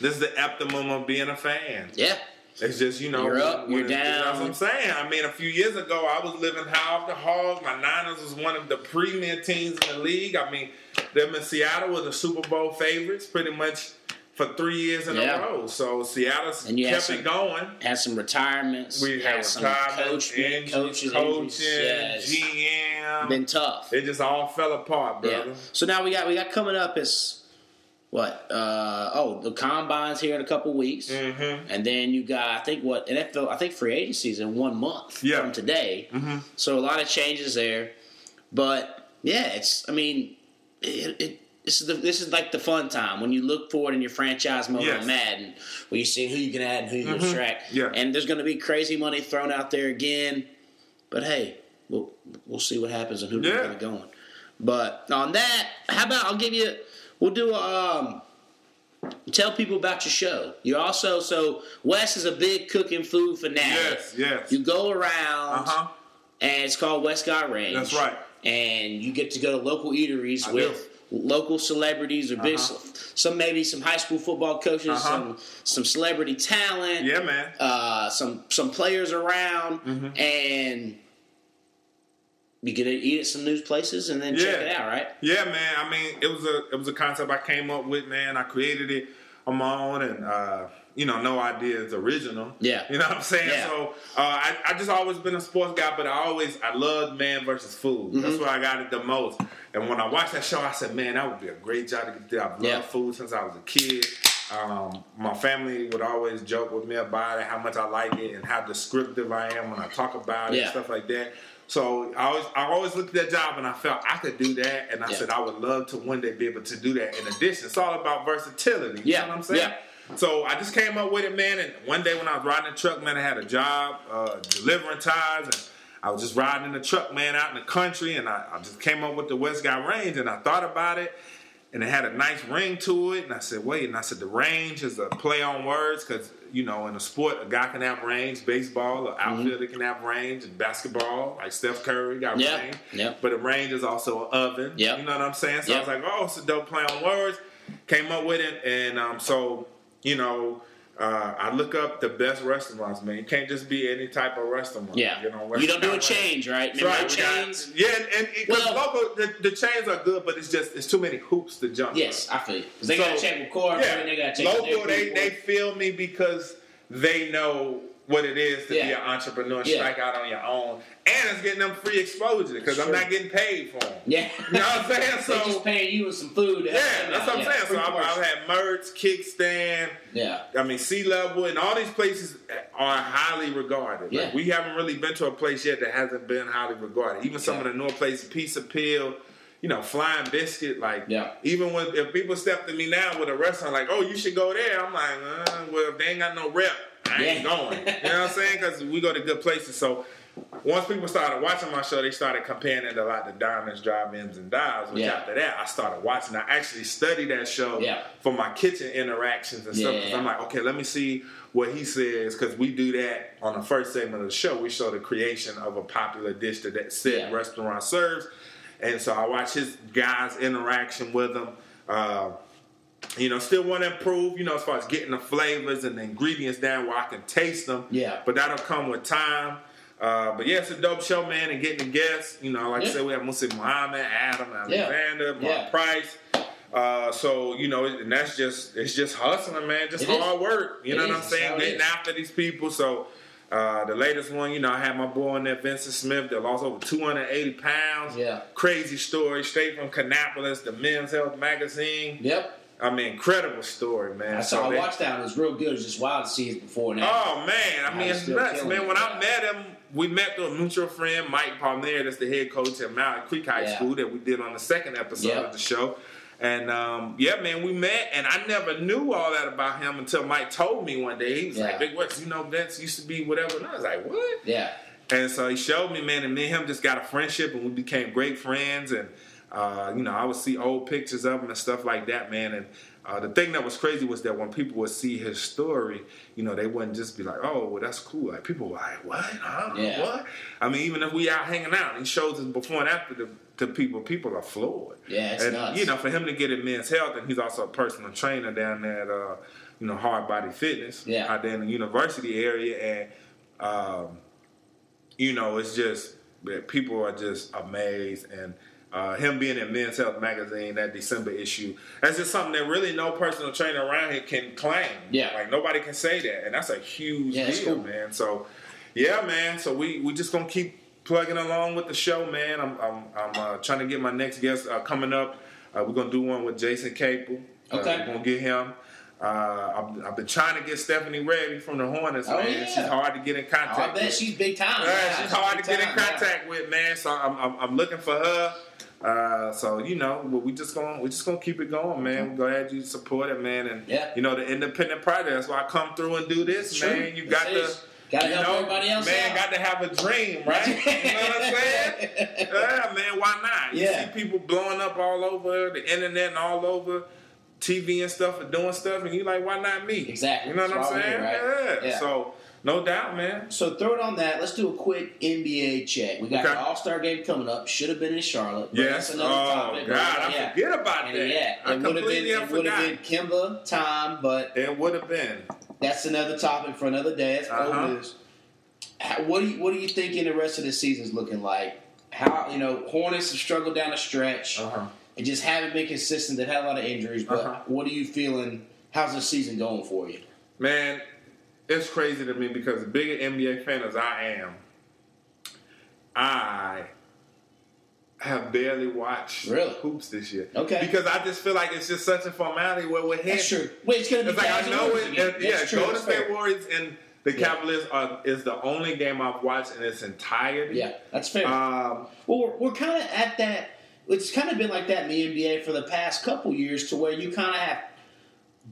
this is the optimum of being a fan. yeah. It's just you know You're up, you're when- You know down. what I'm saying? I mean, a few years ago, I was living high off the hog. My Niners was one of the premier teams in the league. I mean, them in Seattle were the Super Bowl favorites, pretty much for three years in Yeah. a row. So you kept some- it going. Had some retirements. We had some retirement, coach, injuries, coaches, coaching. Yeah, it's GM. been tough. it just all fell apart, Yeah. brother. So now we got we got coming up is what? Uh, oh, the combines here in a couple weeks, Mm-hmm. and then you got I think what NFL I think free agency is in one month Yeah. from today. Mm-hmm. So a lot of changes there, but yeah, it's I mean it. it this is, the, this is like the fun time when you look forward in your franchise mode Yes. on Madden, where you see who you can add and who you can subtract. Yeah. And there's going to be crazy money thrown out there again. But hey, we'll we'll see what happens and who Yeah. it going. But on that, how about I'll give you we'll do um tell people about your show. You also so Wes is a big cooking food fanatic. Yes, yes. You go around Uh huh. and it's called Westcott Range. That's right. And you get to go to local eateries I with local celebrities or big Uh-huh. some maybe some high school football coaches, Uh-huh. some some celebrity talent Yeah, man. uh, some some players around, Mm-hmm. and you get to eat at some new places and then check it out, right? Yeah, man. I mean, it was a it was a concept I came up with, man. I created it on my own, and uh, you know, no idea is original. Yeah. you know what I'm saying. Yeah. So uh, I I just always been a sports guy, but I always I loved man versus food. Mm-hmm. That's where I got it the most. And when I watched that show, I said, man, that would be a great job to get there. I've loved Yeah. food since I was a kid. Um, my family would always joke with me about it, how much I like it, and how descriptive I am when I talk about it, Yeah. and stuff like that. So I always, I always looked at that job and I felt I could do that, and I Yeah. said I would love to one day be able to do that. In addition, it's all about versatility. You Yeah, know what I'm saying? So I just came up with it, man. And one day when I was riding the truck, man, I had a job uh, delivering tires, and I was just riding in the truck, man, out in the country, and I, I just came up with the West Guy Range, and I thought about it, and it had a nice ring to it, and I said, wait, and I said the range is a play on words because you know in a sport a guy can have range, baseball, an outfielder can have range, and basketball like Steph Curry got Yeah, range, yeah. but a range is also an oven. Yeah. you know what I'm saying? So I was like, oh, it's a dope play on words. Came up with it, and um, so you know. Uh, I look up the best restaurants, man. You can't just be any type of restaurant. Yeah. you, know, you don't do a change, right? Remember right. we got- chains? yeah, and, and Well- local, the, the chains are good, but it's just it's too many hoops to jump. Yes, I feel you. they So, got to check with core, Yeah, they got to check local. They they feel me because they know what it is to be an entrepreneur, and Yeah. strike out on your own, and it's getting them free exposure because I'm not getting paid for them. Yeah. You know what I'm saying? they So just paying you with some food. yeah, that's what I'm Yeah, saying. So I've. I've had Mert's, kickstand. Yeah. I mean, Sea Level and all these places are highly regarded. Yeah. Like, we haven't really been to a place yet that hasn't been highly regarded. Even some Yeah. of the North places, Pizza Peel, you know, Flying Biscuit. Like, Yeah. even when if people step to me now with a restaurant, like, oh, you should go there. I'm like, uh, well, if they ain't got no rep, I ain't Yeah. going. You know what I'm saying? Because we go to good places. So. Once people started watching my show, they started comparing it to like the Diners, Drive-Ins, and Dives. Which Yeah. after that, I started watching. I actually studied that show Yeah. for my kitchen interactions and stuff. I'm like, okay, let me see what he says because we do that on the first segment of the show. We show the creation of a popular dish that that said restaurant serves, and so I watch his guys' interaction with them. Uh, you know, still want to improve. You know, as far as getting the flavors and the ingredients down where I can taste them. Yeah. but that'll come with time. Uh, but yeah, it's a dope show, man, and getting the guests. You know, like I said, we have Muhsin Muhammad, Adam Alexander, Mark Yeah. Price. Uh, so you know, and that's just it's just hustling, man. Just It is. hard work. You It know is. what I'm saying? Getting is. after these people. So uh, the latest one, you know, I had my boy in there, Vincent Smith, that lost over 280 pounds. Yeah. Crazy story, straight from Kannapolis, the Men's Health magazine. Yep. I mean, incredible story, man. I So saw. I watched that. It was real good. It was just wild to see his before and after. Oh man, I mean it's nuts, man. it, When I met him, we met through a mutual friend, Mike Palmieri, that's the head coach at Mallard Creek High Yeah. School that we did on the second episode Yep. of the show. And um, yeah, man, we met, and I never knew all that about him until Mike told me one day. He was Yeah. like, "Big West, you know, Vince used to be whatever," and I was like, "What?" Yeah. And so he showed me, man, and me and him just got a friendship, and we became great friends. And uh, you know, I would see old pictures of him and stuff like that, man. And uh, the thing that was crazy was that when people would see his story, you know, they wouldn't just be like, "Oh, well, that's cool." Like people were like, "What? Huh? Yeah. What?" I mean, even if we out hanging out, he shows us before and after the, to people. People are floored. Yeah, it's and nuts. you know, for him to get in men's health, and he's also a personal trainer down there at, uh, you know, Hard Body Fitness, Yeah. out there in the university area, and um, you know, it's just that people are just amazed and. Uh, him being in Men's Health magazine, that December issue, that's just something that really no personal trainer around here can claim. Yeah. like nobody can say that, and that's a huge Yeah, deal, cool. man. So, yeah, man. So we we just gonna keep plugging along with the show, man. I'm I'm, I'm uh, trying to get my next guest uh, coming up. Uh, we're gonna do one with Jason Capel. Uh, Okay. we're gonna get him. Uh, I've, I've been trying to get Stephanie Ready from the Hornets, Oh, man. yeah. She's hard to get in contact. Oh, I bet with. she's big time. Yeah, Yeah, she's hard to get in contact with, man. So I'm, I'm, I'm looking for her. Uh, so you know, but we just gonna we just gonna keep it going, man. We're glad you support it, man. And Yeah. you know, the independent project. That's why I come through and do this, True. man. You got to. Gotta you know, everybody else Man, out. got to have a dream, right? you know what I'm saying? Yeah, man. Why not? You Yeah. see people blowing up all over the internet and all over. TV and stuff and doing stuff, and you like, why not me? Exactly. You know what That's I'm saying? right? Yeah. Yeah. So no doubt, man. So throw it on that. Let's do a quick NBA check. We got Okay. the All Star game coming up. Should have been in Charlotte. but Yes. That's another oh topic. God, but I yeah. forget about And that. yeah, I it would have been it would have been Kemba time, but It would have been. that's another topic for another day. That's Uh-huh. What do you what do you thinking the rest of the season is looking like? How you know Hornets have struggled down the stretch Uh-huh. And just haven't been consistent. They've had a lot of injuries, but Uh-huh. what are you feeling? How's the season going for you? Man, it's crazy to me because the bigger NBA fan as I am, I have barely watched Really? hoops this year. Okay. Because I just feel like it's just such a formality where we're heading. Wait, it's gonna be It's like I know it. it- yeah, true. Golden State fair. Warriors and the Yeah. Cavaliers are, is the only game I've watched in its entirety. Yeah, that's fair. Um, Well, we're, we're kind of at that. It's kind of been like that in the NBA for the past couple years, to where you kind of have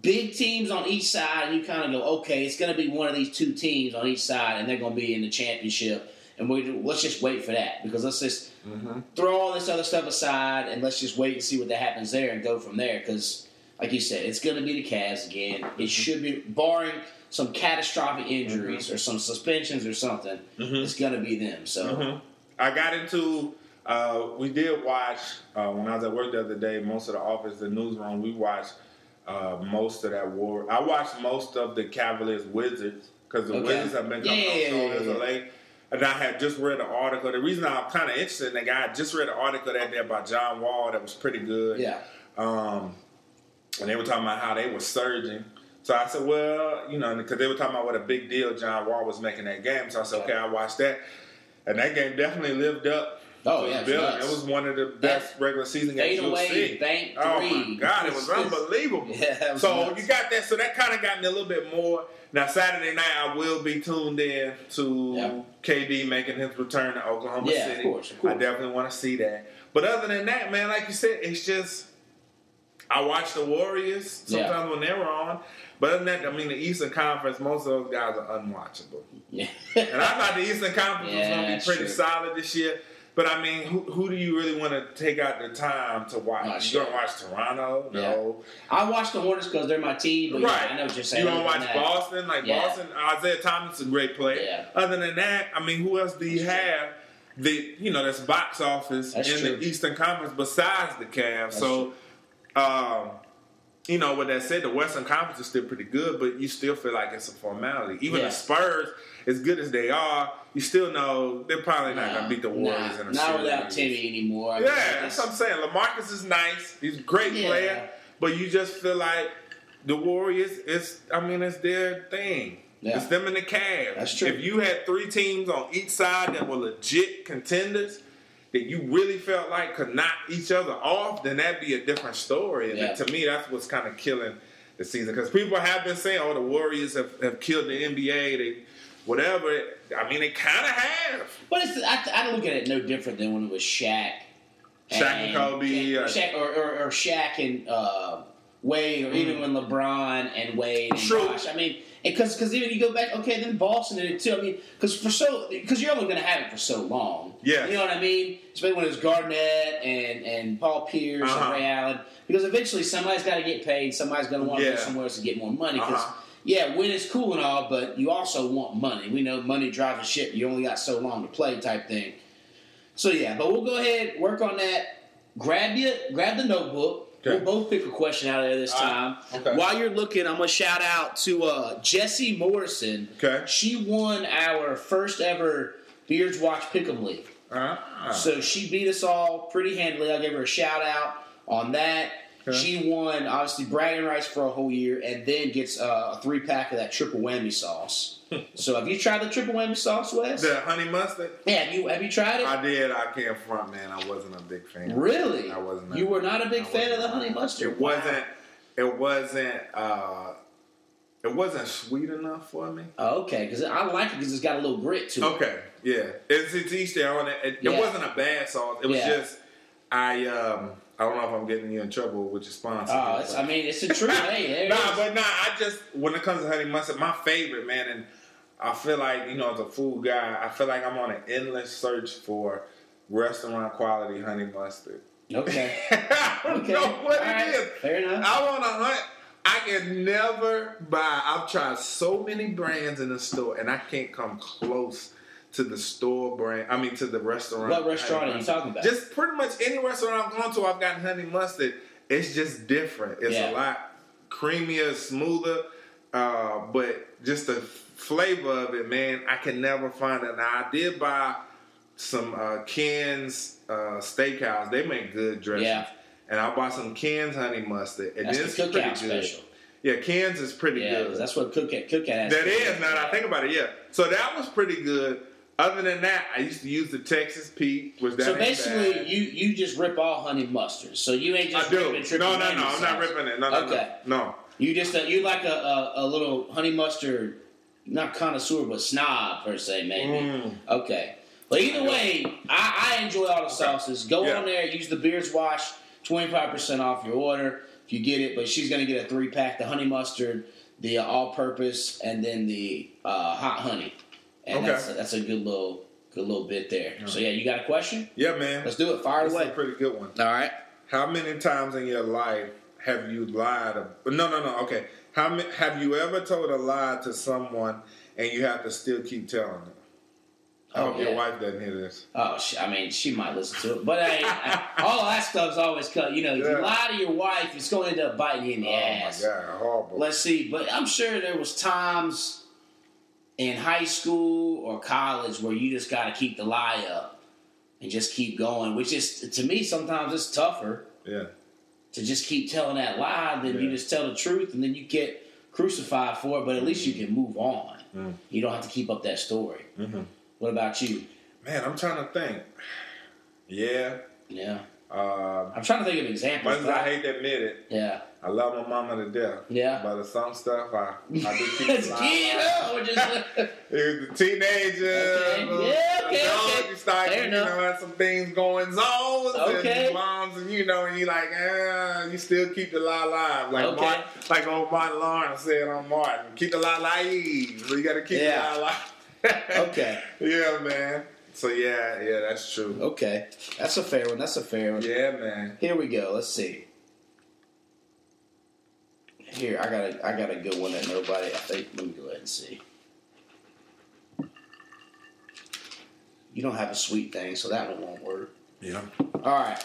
big teams on each side, and you kind of go, okay, it's going to be one of these two teams on each side, and they're going to be in the championship. And we let's just wait for that because let's just mm-hmm. throw all this other stuff aside and let's just wait and see what that happens there and go from there. Because, like you said, it's going to be the Cavs again. It mm-hmm. should be, barring some catastrophic mm-hmm. injuries or some suspensions or something, it's going to be them. So. Mhm. I got into. Uh, we did watch uh, when I was at work the other day. Most of the office, the newsroom, we watched uh, most of that war. I watched most of the Cavaliers Wizards because the Okay. Wizards have been coming Yeah, up yeah, so yeah, yeah. of late. And I had just read an article. The reason I'm kind of interested in that guy, I just read an article that day about John Wall that was pretty good. Yeah. Um, and they were talking about how they were surging. So I said, well, you know, because they were talking about what a big deal John Wall was making that game. So I said, okay, I watched that. And that game definitely lived up Oh, yeah, the it's billing. nuts. It was one of the best regular season games you'll away, see. bank Oh three. my God, it was unbelievable. Yeah, that was so nuts. you got that. So that kind of got me a little bit more. Now Saturday night, I will be tuned in to Yeah. KD making his return to Oklahoma Yeah, of City. course, of course. I definitely want to see that. But other than that, man, like you said, it's just I watch the Warriors sometimes when they were on. But other than that, I mean, the Eastern Conference, most of those guys are unwatchable. Yeah. And I thought the Eastern Conference was going to be pretty true. solid this year. But I mean, who, who do you really want to take out the time to watch? Not you sure. to watch Toronto? No. I watch the Hornets because they're my team, but yeah, right. I know what you're saying. You don't watch that- Boston? Like Yeah. Boston, Isaiah Thomas is a great player. Yeah. Other than that, I mean, who else do you have that you know that's box office That's in true. the Eastern Conference besides the Cavs? so, um, you know, with that said, the Western Conference is still pretty good, but you still feel like it's a formality. Even Yeah. the Spurs, as good as they are, you still know they're probably not going to beat the Warriors nah, in a Not without Timmy anymore. I mean, Yeah, it's- that's what I'm saying. Lamarcus is nice. He's a great Yeah. player, but you just feel like the Warriors. It's I mean, it's their thing. Yeah. It's them and the Cavs. That's true. If you had three teams on each side that were legit contenders that you really felt like could knock each other off, then that'd be a different story. And Yeah. to me, that's what's kind of killing the season because people have been saying, "Oh, the Warriors have, have killed the NBA." They whatever. I mean, they kind of have. But it's, I, I look at it no different than when it was Shaq. Shaq and Kobe, uh, Shaq, or, or, or Shaq and uh, Wade, or even when LeBron and Wade and True. Bosh. I mean, because because even you go back, okay, then Boston did it too. I mean, because for so because you're only going to have it for so long. Yeah. you know what I mean. Especially when it was Garnett and and Paul Pierce Uh-huh. and Ray Allen, because eventually somebody's got to get paid. Somebody's going to want to Yeah. go somewhere else to get more money. Because Uh-huh. Yeah, win is cool and all, but you also want money. We know money drives a ship. You only got so long to play, type thing. So yeah, but we'll go ahead work on that. Grab you, grab the notebook. Okay. We'll both pick a question out of there this time. right. Okay. While you're looking, I'm gonna shout out to uh, Jessie Morrison. Okay. She won our first ever Beards Watch Pick'em League. Uh-huh. So she beat us all pretty handily. I'll give her a shout out on that. Okay. She won obviously bragging rights for a whole year, and then gets uh, a three pack of that triple whammy sauce. so have you tried the triple whammy sauce, Wes? the honey mustard. yeah, have you have you tried it? I did. I can't front, man. I wasn't a big fan. really? I wasn't. You were not a big I fan of the honey mustard. It wasn't. It wasn't. uh It wasn't sweet enough for me. Oh, okay, because I like it because it's got a little grit to it. Okay, yeah, it's, it's each there on it. It, it Yeah. wasn't a bad sauce. It was Yeah. just I. um I don't know if I'm getting you in trouble with your sponsor. Oh, I mean, it's the truth. hey, nah, is. but nah. I just when it comes to honey mustard, my favorite man, and I feel like you know as a food guy, I feel like I'm on an endless search for restaurant quality honey mustard. Okay. I don't Okay. know what All right. it is. Fair enough. I want to hunt. I can never buy. I've tried so many brands in the store, and I can't come close to the store brand. I mean, to the restaurant. What restaurant are you talking about? Just pretty much any restaurant I've gone to, I've gotten honey mustard. It's just different. It's Yeah. a lot creamier, smoother, uh, but just the flavor of it, man, I can never find it. Now, I did buy some uh, Ken's uh, Steakhouse. They make good dressings. Yeah. And I bought some Ken's honey mustard. And it's the pretty good. special. Yeah, Ken's is pretty Yeah, good. that's what cookout cookout has. That is, now that I think about it, yeah. So that was pretty good. Other than that, I used to use the Texas Pete, Was that So basically, bad. you you just rip all honey mustard. So you ain't I just do. ripping triple No, no, no. I'm not ripping it. No, no, Okay. no. No. You just uh, you like a, a a little honey mustard, not connoisseur but snob per se maybe. Mm. Okay, but either way, I, I enjoy all the sauces. Go Yeah. on there, use the Beards Wash, twenty five percent off your order if you get it. But she's gonna get a three pack: the honey mustard, the all purpose, and then the uh, hot honey. And Okay. that's, that's a good little good little bit there. So yeah, you got a question? Yeah, man. Let's do it. Fire This a away. pretty good one. All right. How many times in your life have you lied? No, no, no. Okay. How many, have you ever told a lie to someone and you have to still keep telling it? I Oh, hope your wife doesn't hear this. Oh, she, I mean, she might listen to it, but hey, all that stuff's always cut. You know, if Yeah. you lie to your wife, it's going to end up biting you in the Oh ass. my god, horrible. Let's see, but I'm sure there was times in high school or college where you just got to keep the lie up and just keep going. Which is, to me, sometimes it's tougher yeah. to just keep telling that lie than you just tell the truth and then you get crucified for it. But at least you can move on. Mm. You don't have to keep up that story. Mhm. What about you? Man, I'm trying to think. Yeah. Yeah, Um, I'm trying to think of examples. much as I hate to admit it, yeah. I love my mama to death. Yeah. But of some stuff, I, I do keep a a kid? Just, It was the teenager. Okay. Yeah, okay, okay. You start, Fair you enough. know, had some things going on. Okay. And moms, and you know, and you like, eh, you still keep the lie alive. Like Okay. Martin, like old Martin Lawrence said on Martin, keep the lie alive. So you got to keep Yeah. the lie alive. Okay. Yeah, man. So yeah, yeah, that's true. okay, that's a fair one. That's a fair one. Yeah, man. Here we go. Let's see. Here, I got a, I got a good one that nobody. I think. Let me go ahead and see. You don't have a sweet thing, so that one won't work. Yeah. All right.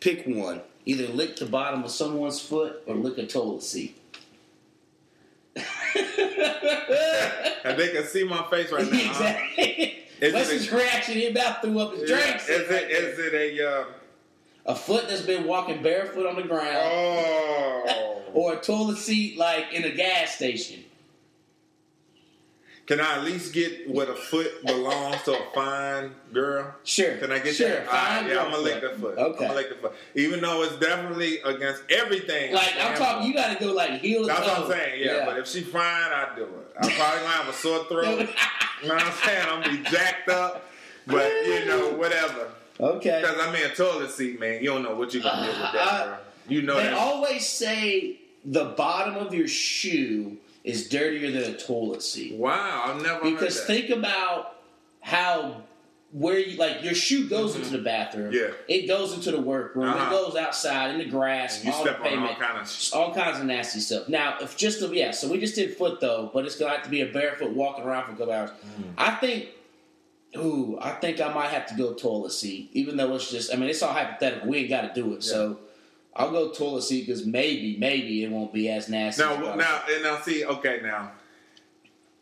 Pick one. Either lick the bottom of someone's foot or lick a toilet seat. And they can see my face right now. huh? exactly. Is What's it his reaction? He about threw up his Yeah. drinks. Is right it it a uh, a foot that's been walking barefoot on the ground, oh? or a toilet seat like in a gas station? Can I at least get what a foot belongs to a fine girl? Sure. Can I get sure. that? Fine yeah, I'm gonna lick the foot. Okay. I'm gonna lick the foot. Even though it's definitely against everything. Like I'm talking, you got to go like heel That's toe. what I'm saying. Yeah, but if she fine, I do it. I'm probably gonna have a sore throat. you know what I'm saying? I'm gonna be jacked up, but you know, whatever. Okay. Because I mean, a toilet seat, man. You don't know what you're gonna do with that, Uh, bro. You know They that. always say the bottom of your shoe is dirtier than a toilet seat. wow, I've never Because think about how where you like your shoe goes into the bathroom. Mm-hmm. Yeah. It goes into the workroom. Uh-huh. It goes outside in the grass, And you all step the on all pavement. kind of. Sh- all kinds of nasty stuff. Now, if just a, yeah, so we just did foot though, but it's gonna have to be a barefoot walking around for a couple hours. Mm. I think, ooh, I think I might have to go toilet seat, even though it's just. I mean, it's all hypothetical. We ain't got to do it, so I'll go toilet seat because maybe, maybe it won't be as nasty. now, as now, and now, see, okay, now,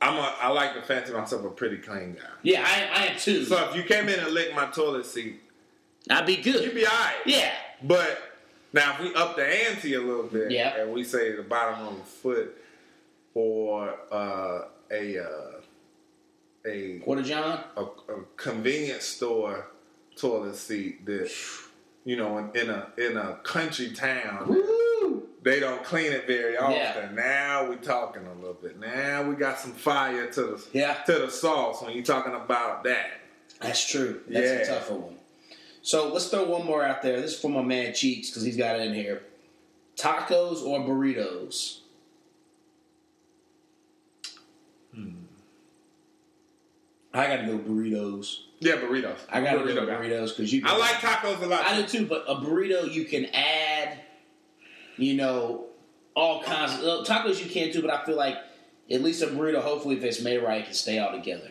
I'm a. I like to fancy myself a pretty clean guy. yeah, I, I am too. So if you came in and licked my toilet seat, I'd be good. you'd be alright. yeah, But now, if we up the ante a little bit, Yeah. and we say the bottom of the foot, or uh, a uh, a, Quarter John. a a convenience store toilet seat that you know in, in a in a country town Woo! they don't clean it very often. Yeah. Now we talking a little bit. Now we got some fire to the Yeah. to the sauce when you talking about that. That's true. That's a Yeah. tougher one. So let's throw one more out there. This is for my man Cheeks because he's got it in here. Tacos or burritos? I gotta go burritos. Yeah, burritos. I gotta Burrito go burritos because you. I like tacos a lot. I do too, but a burrito you can add, you know, all kinds of uh, tacos you can too. But I feel like at least a burrito, hopefully, if it's made right, can stay all together.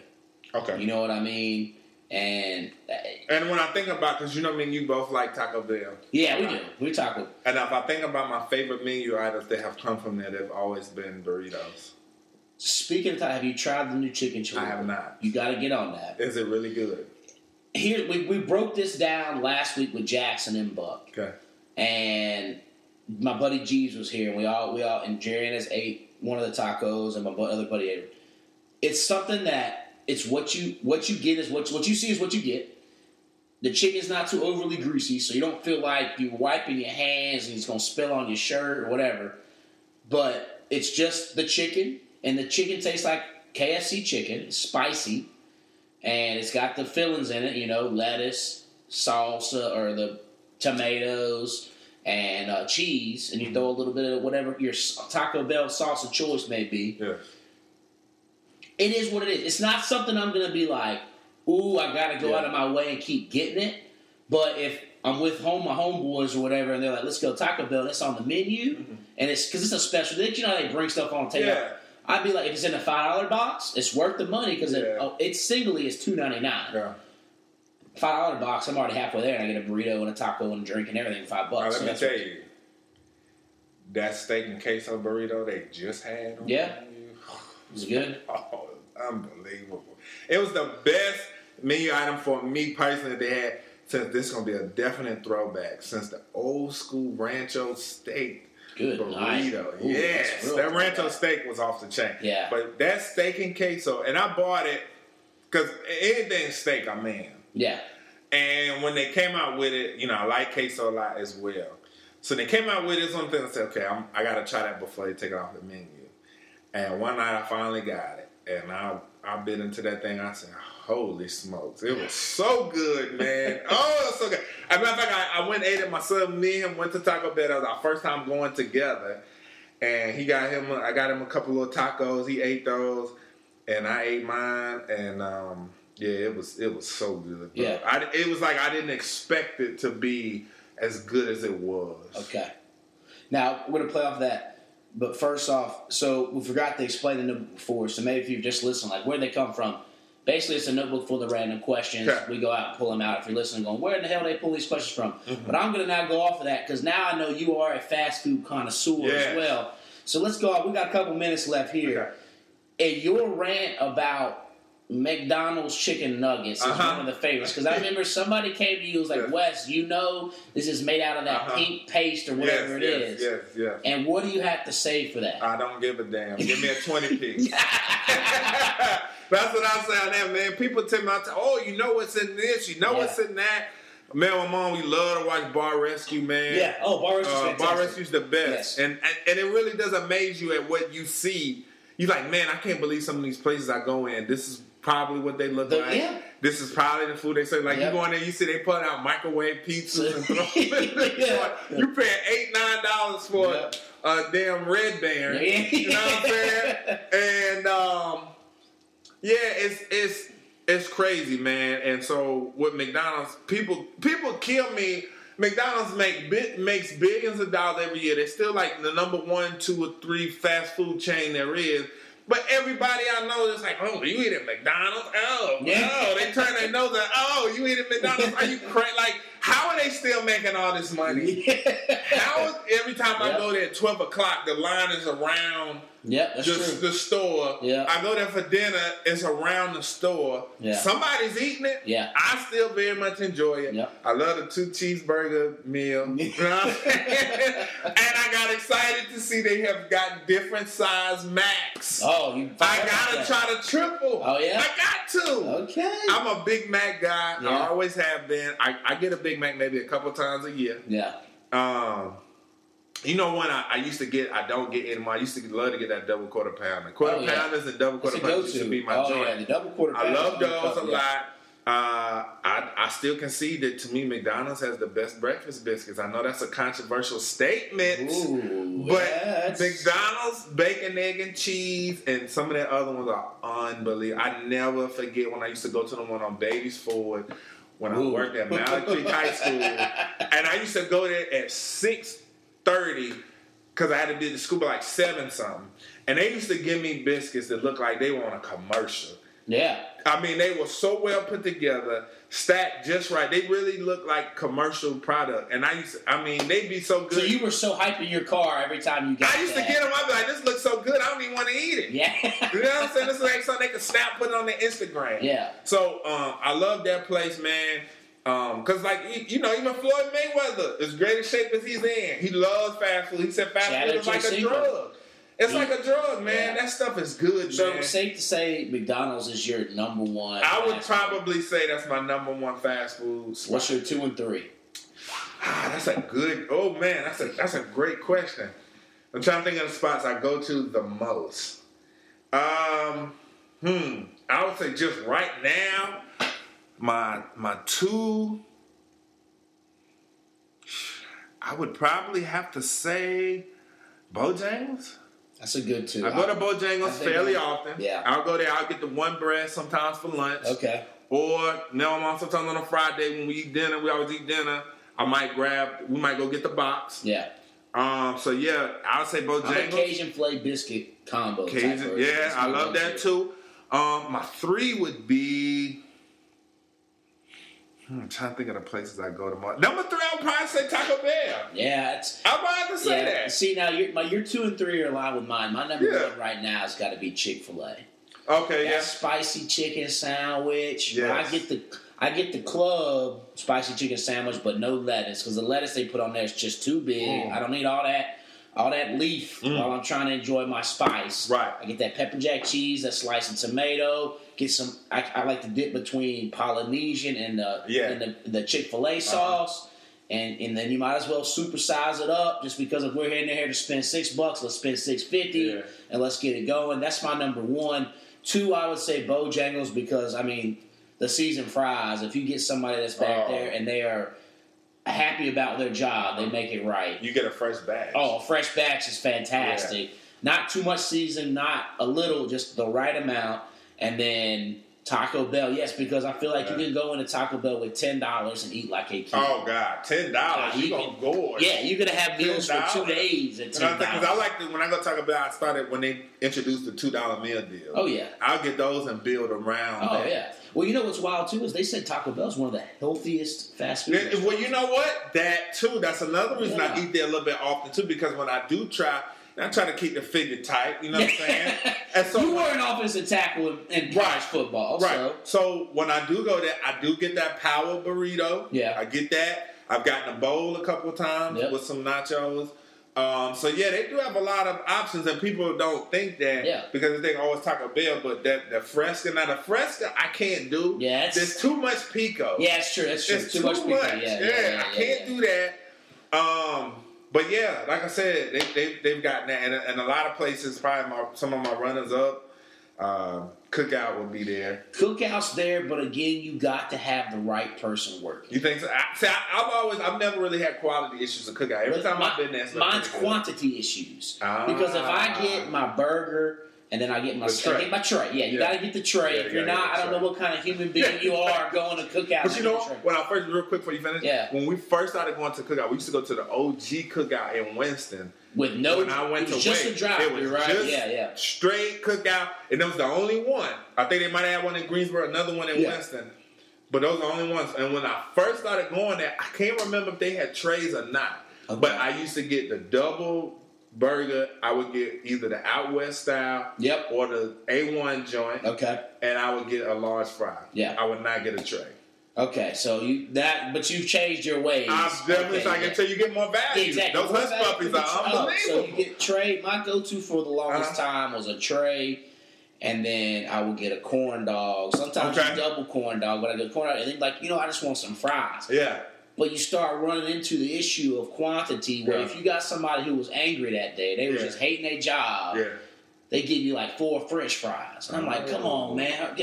okay. You know what I mean? And uh, And when I think about, because you know, me and you both like Taco Bell. yeah, we do. We taco. And if I think about my favorite menu items that have come from there, they've always been burritos. Speaking of that, have you tried the new chicken chili? I have not. You got to get on that. Is it really good? Here, we, we broke this down last week with Jackson and Buck, Okay. and my buddy Jeeves was here, and we all we all and Jerry and us ate one of the tacos, and my other buddy ate. It's something that it's what you what you get is what what you see is what you get. The chicken's not too overly greasy, so you don't feel like you're wiping your hands and it's gonna spill on your shirt or whatever. But it's just the chicken, and the chicken tastes like KFC chicken, it's spicy, and it's got the fillings in it. You know, lettuce, salsa, or the tomatoes and uh, cheese, and you throw a little bit of whatever your Taco Bell sauce of choice may be Yeah. it is what it is. It's not something I'm gonna be like, ooh, I gotta go Yeah. out of my way and keep getting it. But if I'm with home my homeboys or whatever, and they're like, let's go Taco Bell, that's on the menu, and it's because it's a special. dish. You know how they bring stuff on the table. Yeah. I'd be like, if it's in a five dollar box, it's worth the money because it, Yeah. oh, it's singly is two ninety nine. Yeah. Five dollar box, I'm already halfway there, and I get a burrito and a taco and a drink and everything for five Now, bucks. let So me tell you, that steak and queso burrito they just had on Yeah. menu, It's good. Oh, unbelievable. It was the best menu item for me personally they had since this is gonna be a definite throwback since the old school rancho steak Good burrito. Ooh, yes, that rancho steak was off the chain. Yeah. But that steak and queso, and I bought it because anything steak I'm in. Yeah. And when they came out with it, you know, I like queso a lot as well. So they came out with this one thing I said, okay, I'm, I got to try that before they take it off the menu. And one night I finally got it. And I I bit into that thing. I said, holy smokes. It was so good, man. oh, it so good. As a matter of fact, I, I went and ate it. My son, me and him went to Taco Bell. That was our first time going together. And he got him, I got him a couple of tacos. He ate those. And I ate mine. And, um, yeah, it was it was so good. bro. Yeah. I, it was like I didn't expect it to be as good as it was. Okay. Now we're gonna play off that, but first off, so we forgot to explain the number before. So maybe if you've just listened, like where they come from. Basically, it's a notebook full of random questions. Okay. We go out and pull them out. If you're listening, going, where in the hell they pull these questions from? Mm-hmm. But I'm going to now go off of that because now I know you are a fast food connoisseur Yes. as well. So let's go out. We got a couple minutes left here. Okay. And your rant about McDonald's chicken nuggets is Uh-huh. one of the favorites because I remember somebody came to you and was like, Yes. "Wes, you know this is made out of that Uh-huh. pink paste or whatever yes, it yes, is." Yes, yes. And what do you have to say for that? I don't give a damn. Give me a 20 piece. That's what I say on that, man. People tell me, I tell, oh, you know what's in this, you know Yeah. what's in that. Man, my mom, we love to watch Bar Rescue, man. yeah. Oh, Bar Rescue's Uh. Bar Rescue's the best. Yes. And, and and it really does amaze you at what you see. You're like, man, I can't believe some of these places I go in. This is probably what they look The- like. yeah. This is probably the food they say. Like Yep. you go in there, you see they put out microwave pizzas and Yeah. You paying eight nine dollars for Yep. a damn red band. Yeah. You know what I'm saying? And um, yeah, it's it's it's crazy, man. And so with McDonald's, people people kill me. McDonald's make makes billions of dollars every year. They're still like the number one, two, or three fast food chain there is. But everybody I know is like, oh, you eat at McDonald's? Oh, Yeah. no. They turn their nose at, oh, you eat at McDonald's? Are you crazy? Like, how are they still making all this money? How is, every time I go there at 12 o'clock, the line is around Yep, that's the, true. the store. Yeah. I go there for dinner. It's around the store. Yeah. Somebody's eating it. Yeah. I still very much enjoy it. Yep. I love the two cheeseburger meal. You know what I'm saying? and I got excited to see they have got different size Macs. Oh, you. I gotta try the triple. Oh, yeah? I got to. Okay. I'm a Big Mac guy. Yeah. I always have been. I, I get a Big Mac maybe a couple times a year. yeah. Um, you know when I, I used to get, I don't get anymore. I used to love to get that double quarter pounder. Quarter Oh, yeah. pounders and double quarter pounders used go-to. be my oh joint. yeah, the double quarter. I love those a yeah. lot. Uh, I I still concede that to me McDonald's has the best breakfast biscuits. I know that's a controversial statement, Ooh, but that's- McDonald's bacon, egg, and cheese, and some of the other ones are unbelievable. I never forget when I used to go to the one on Beatties Ford when I worked at Creek High School, and I used to go there at six thirty because I had to do the school by like seven something, and they used to give me biscuits that looked like they were on a commercial. Yeah. I mean, they were so well put together, stacked just right. They really looked like commercial product, and I used, to, I mean, they'd be so good. So you were so hyped in your car every time you got. I used that. to get them. I'd be like, "This looks so good. I don't even want to eat it." Yeah. You know what I'm saying? This is like something they could snap, put it on their Instagram. Yeah. So um, I love that place, man. Um, cause like you- know, even Floyd Mayweather, as great a shape as he's in, he loves fast food. He said fast food is like a drug. It's He- like a drug, man. Yeah. That stuff is good, So man. it's safe to say McDonald's is your number one. I would fast food. probably say that's my number one fast food. spot. What's your two and three? Ah, that's a good. Oh man, that's a that's a great question. I'm trying to think of the spots I go to the most. Um, hmm. I would say just right now, my my two. I would probably have to say Bojangles. That's a good two. I go to Bojangles fairly I- often. yeah. I'll go there. I'll get the one bread sometimes for lunch. Okay. Or now I'm on sometimes on a Friday when we eat dinner, we always eat dinner. I might grab, we might go get the box. Yeah. Um, so yeah, I'll say Bojangles. Cajun filet biscuit combo. Cajun, yeah, I love that too. Um, my three would be. Hmm, I'm trying to think of the places I go to. Number three, I would probably say Taco Bell. Yeah, it's I'm about to say yeah. that. See now, your my your two and three are aligned with mine. My number Yeah. one right now has got to be Chick Fil A. Okay, That yeah. spicy chicken sandwich. Yes. I get the I get the club spicy chicken sandwich, but no lettuce because the lettuce they put on there is just too big. Mm. I don't need all that all that leaf Mm. while I'm trying to enjoy my spice. Right. I get that pepper jack cheese, that slice of tomato. Get some. I, I like to dip between Polynesian and the Yeah. and the, the Chick Fil A uh-huh. sauce. And, and then you might as well supersize it up just because if we're in here to spend six bucks, let's spend six fifty Yeah. and let's get it going. That's my number one. Two, I would say Bojangles because I mean the seasoned fries. If you get somebody that's back Oh. there and they are happy about their job, they make it right. You get a fresh batch. Oh, a fresh batch is fantastic. Not too much season, not a little, just the right amount. And then Taco Bell, yes, because I feel like you can go into Taco Bell with ten dollars and eat like a kid. Oh God, ten dollars. You you gonna can- gorge. Yeah, you're gonna have meals for two days at ten think because I like to when I go Taco Bell, I started when they introduced the two dollar meal deal. Oh yeah. I'll get those and build around. Oh that. yeah. Well, you know what's wild too is they said Taco Bell is one of the healthiest fast food. Yeah. Well, you know what? That too. That's another reason I eat there a little bit often too. Because when I do try, I try to keep the figure tight. You know what I'm saying? And so you were an offensive tackle in, college Right. football, Right. so So when I do go there, I do get that power burrito. Yeah. I get that. I've gotten a bowl a couple of times Yep. with some nachos. Um, so yeah, they do have a lot of options, and people don't think that Yeah. because they think it's Taco Bell, but that the fresca, now the fresca I can't do. Yeah, there's too much pico. yeah, it's true. It's true. too, too, much much. Yeah, Yeah, yeah, I can't do that. Um, but yeah, like I said, they, they they've gotten that, and, and a lot of places, probably my, some of my runners up Uh, cookout will be there. Cookouts there, but again, you got to have the right person working. You think so? I, see, I, I've always, I've never really had quality issues at cookout. Every But time my- I've been there, mine's quantity issues. Ah. because if I get my burger and then I get my tray. I get my tray, yeah, you Yeah. got to get the tray. Yeah, if you you're not, I don't know what kind of human being you are going to cookout. But you know, and get the tray. when I first, real quick before you finish, Yeah. when we first started going to cookout, we used to go to the OG cookout in Winston. with no, when I went it was to just Wake, a drive, it was right? just yeah, yeah. straight cookout, and that was the only one. I think they might have had one in Greensboro, another one in Yeah. Winston, but those are the only ones. And when I first started going there, I can't remember if they had trays or not. Okay. But I used to get the double burger. I would get either the out west style, Yep. or the A1 joint, Okay. and I would get a large fry. Yeah. I would not get a tray. Okay, so you that, but you've changed your ways. I'm definitely okay, trying yeah. until you get more value. Exactly. Those hush puppies are tr- oh, unbelievable. So you get tray. My go-to for the longest Uh-huh. time was a tray, and then I would get a corn dog. Sometimes Okay. double corn dog, but I get corn dog, and then like you know, I just want some fries. yeah. But you start running into the issue of quantity, where Yeah. if you got somebody who was angry that day, they were just hating their job. Yeah. They give you like four French fries, and I'm like, come on, man.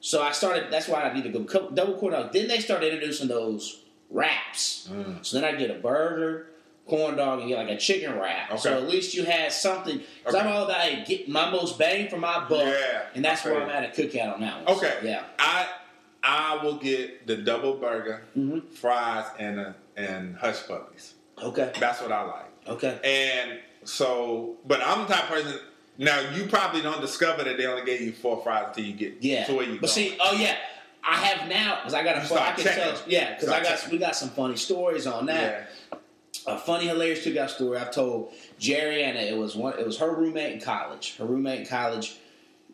So I started. That's why I need to go double corn dog. Then they started introducing those wraps. Mm. So then I get a burger, corn dog, and get like a chicken wrap. So at least you had something. Because I'm all about hey, get my most bang for my buck, Yeah. and that's where I'm at a cookout on that one. Okay. So, yeah. I I will get the double burger, Mhm. fries, and uh, and hush puppies. Okay. That's what I like. Okay. And so, but I'm the type of person. Now you probably don't discover that they only gave you four fries until you get Yeah. to where you but go. see, oh yeah. I have now because I got a fun, I can checking. tell, yeah, because I got checking. we got some funny stories on that. yeah. a funny, hilarious cookout story I've told Jerry and It was one. It was her roommate in college. Her roommate in college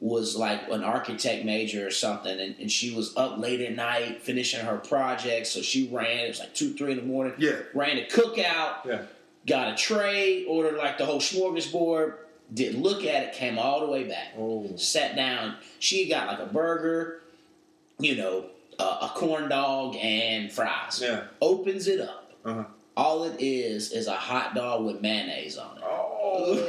was like an architect major or something, and, and she was up late at night finishing her project. So she ran. It was like two, three in the morning. Yeah. Ran a cookout. Yeah. Got a tray. Ordered like the whole smorgasbord. Didn't look at it. Came all the way back. Oh. Sat down. She got like a burger. You know, uh, a corn dog and fries. Yeah. Opens it up. Uh-huh. All it is is a hot dog with mayonnaise on it. Oh.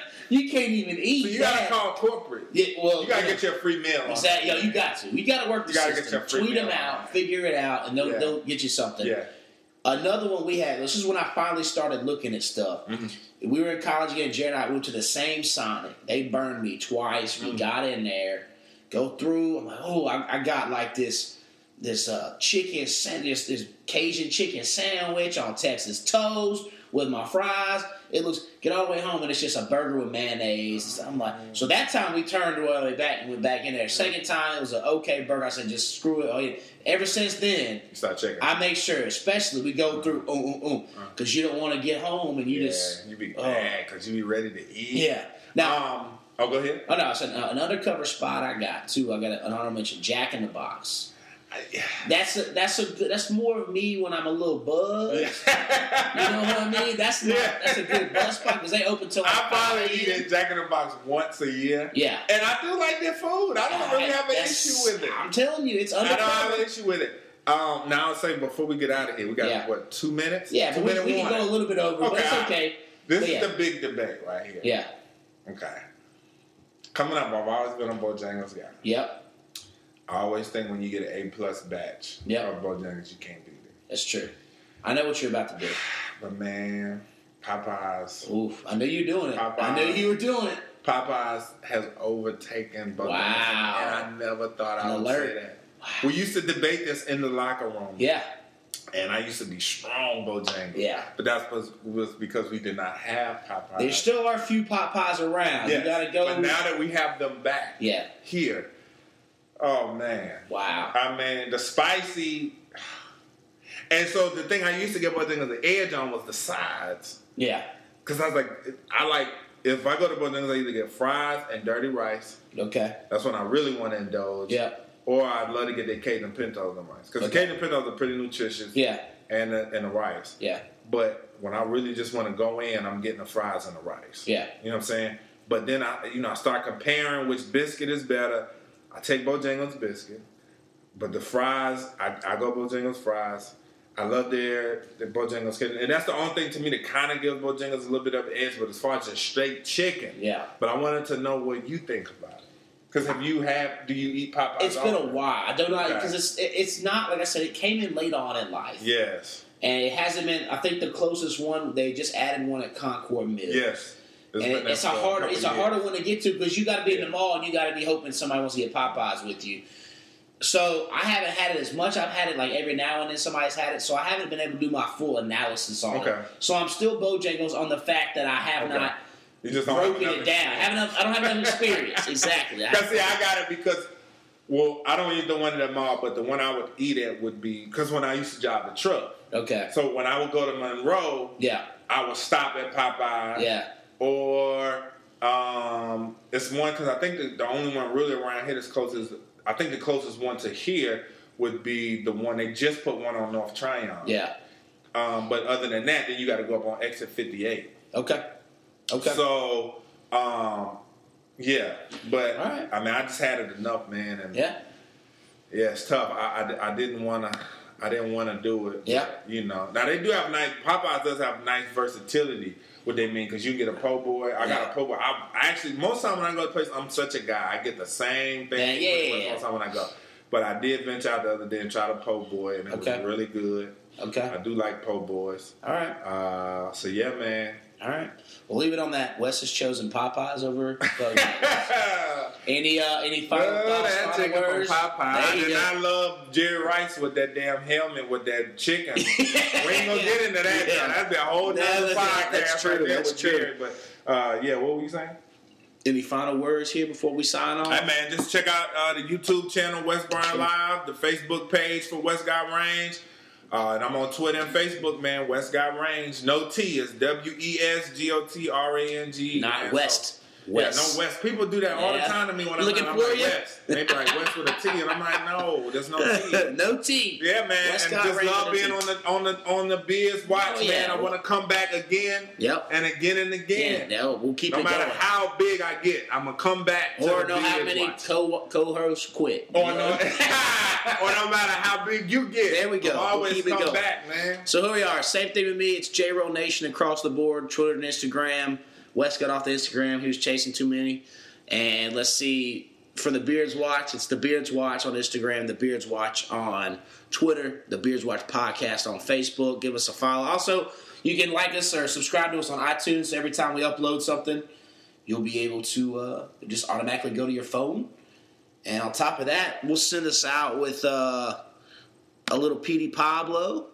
you can't even eat so you that. gotta call corporate. Yeah, well, You gotta know, get your free meal. exactly. Yo, you got to. You got to work the You gotta get your free Tweet them meal. out, figure it out, and they'll, Yeah. they'll get you something. Yeah. Another one we had. This is when I finally started looking at stuff. Mm-hmm. We were in college again. Jared and I went to the same Sonic. They burned me twice. Mm-hmm. We got in there, go through. I'm like, oh, I, I got like this this uh, chicken sandwich, this Cajun chicken sandwich on Texas toast with my fries. It looks get all the way home and it's just a burger with mayonnaise. I'm like, so that time we turned all the way back and went back in there. Second time it was an okay burger. I said, just screw it. Oh, yeah. Ever since then, start checking. I make sure, especially we go through, ooh, ooh, ooh, because you don't want to get home and you yeah, just, you be oh. mad because you be ready to eat. yeah. Now, Um. Oh, go ahead. oh no, I said uh, an undercover spot I got too. I got an honorable mention, Jack in the Box. I- That's a, that's a good, that's more of me when I'm a little buzzed. You know what I mean? That's not, Yeah. that's a good buzz spot because they open till like I probably eat at Jack in the Box once a year. Yeah. And I do like their food. I don't really have an issue with it. I'm telling you, it's I don't have an issue with it. Um, now I'll say before we get out of here, we got Yeah. what two minutes? Yeah, two we, minute we can go a little bit over, but Okay, it's okay. This but is yeah. the big debate right here. Yeah. Okay. Coming up, I've always been a Bojangles guy. Yep. I always think when you get an A plus batch Yeah. of Bojangles, you can't beat it. That's true. I know what you're about to do. But man, Popeyes, Oof. I knew you were doing it. I Popeyes. knew you were doing it. Popeyes has overtaken Bojangles, Wow. and I never thought I would alert. say that. We used to debate this in the locker room. Yeah. And I used to be strong Bojangles. Yeah. But that was, was because we did not have Popeyes. There still are a few Popeyes around. Yes. You gotta go. But now that we have them back yeah. here, oh man. Wow. I mean, the spicy. And so the thing I used to get Bojangles the edge on was the sides. Yeah. Because I was like, I like, if I go to Bojangles, I either get fries and dirty rice. Okay. That's when I really want to indulge. Yeah. Or I'd love to get the Cajun pintos and the rice. Because Okay. the Cajun pintos are pretty nutritious. Yeah. And the, and the rice. Yeah. But when I really just want to go in, I'm getting the fries and the rice. Yeah. You know what I'm saying? But then I, you know, I start comparing which biscuit is better. I take Bojangles biscuit, but the fries, I, I go Bojangles fries. I love their their Bojangles chicken, and that's the only thing to me that kind of gives Bojangles a little bit of an edge. But as far as just straight chicken, Yeah. But I wanted to know what you think about it. Because have you had? Do you eat Popeyes? It's been a while. I don't know because it's it's not like I said. It came in late on in life, Yes. and it hasn't been. I think the closest one they just added one at Concord Mill. Yes. It's and been it- it's a harder it's a harder one to get to because you got to be in the mall and you got to be hoping somebody wants to get Popeyes with you. So I haven't had it as much. I've had it like every now and then somebody's had it, so I haven't been able to do my full analysis on Okay. it. So I'm still Bojangles on the fact that I have Okay. not You just broken it down. I, enough, I don't have enough experience. exactly. I- Cause see, I got it because, well, I don't eat the one at the mall, but the one I would eat at would be because when I used to drive the truck. okay. So when I would go to Monroe, Yeah. I would stop at Popeye. Yeah. Or um, it's one because I think the, the only one really around here that's closest. I think the closest one to here would be the one they just put one on North Tryon. Yeah. Um, but other than that, then you got to go up on exit 58. Okay. Okay. So, um, yeah. But right. I mean, I just had it enough, man. And yeah. yeah, it's tough. I, I, I didn't want to. I didn't want to do it. Yeah. but, You know. Now they do have nice. Popeyes does have nice versatility. What they mean because you get a po' boy. I got a po' boy. I, I actually most time when I go to a place, I'm such a guy. I get the same thing. Yeah, yeah, yeah. Most time when I go. But I did venture out the other day and try the po' boy, and it Okay. was really good. Okay. I do like po' boys. All right. Uh, so yeah, man. All right. We'll leave it on that. Wes has chosen Popeyes over. Any uh, any final Well, thoughts? that chicken from words? Popeye. There you And go. I love Jerry Rice with that damn helmet with that chicken. we ain't gonna get into that. Yeah. That'd be a whole No, that's- podcast that's true, right there that's with true. Jerry. But uh, yeah, what were you saying? Any final words here before we sign off? Hey man, just check out uh, the YouTube channel Wes Bryant Live, the Facebook page for Wes Got Range. Uh, and I'm on Twitter and Facebook, man. Wes Got Range. No T. It's W E S G O T R A N G. Not West. so- West. Yeah, no West. People do that all the time to me when I'm, looking I'm for like you? West. They be like West with a T, and I'm like, no, there's no T. no T. Yeah, man, West and just love no being on the on the on the Beards Watch, Oh, yeah. man. I want to come back again, Yep. and again and Yeah, again. no, we'll keep it. no matter going. how big I get, I'm gonna come back. Or know how many watch. co co-hosts quit. or no, or no matter how big you get. There we go. We'll always keep it come going. back, man. So here we are. Same thing with me. It's J Roll Nation across the board. Twitter and Instagram. Wes got off the Instagram. He was chasing too many. And let's see. For the Beards Watch, it's the Beards Watch on Instagram, the Beards Watch on Twitter, the Beards Watch podcast on Facebook. Give us a follow. Also, you can like us or subscribe to us on iTunes. So every time we upload something, you'll be able to uh, just automatically go to your phone. And on top of that, we'll send us out with uh, a little PD Pablo.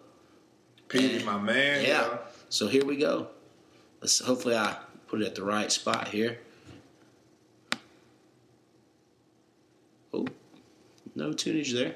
Petey, my man. Yeah. yo. So here we go. Let's hopefully I put it at the right spot here. Oh, no tunage there.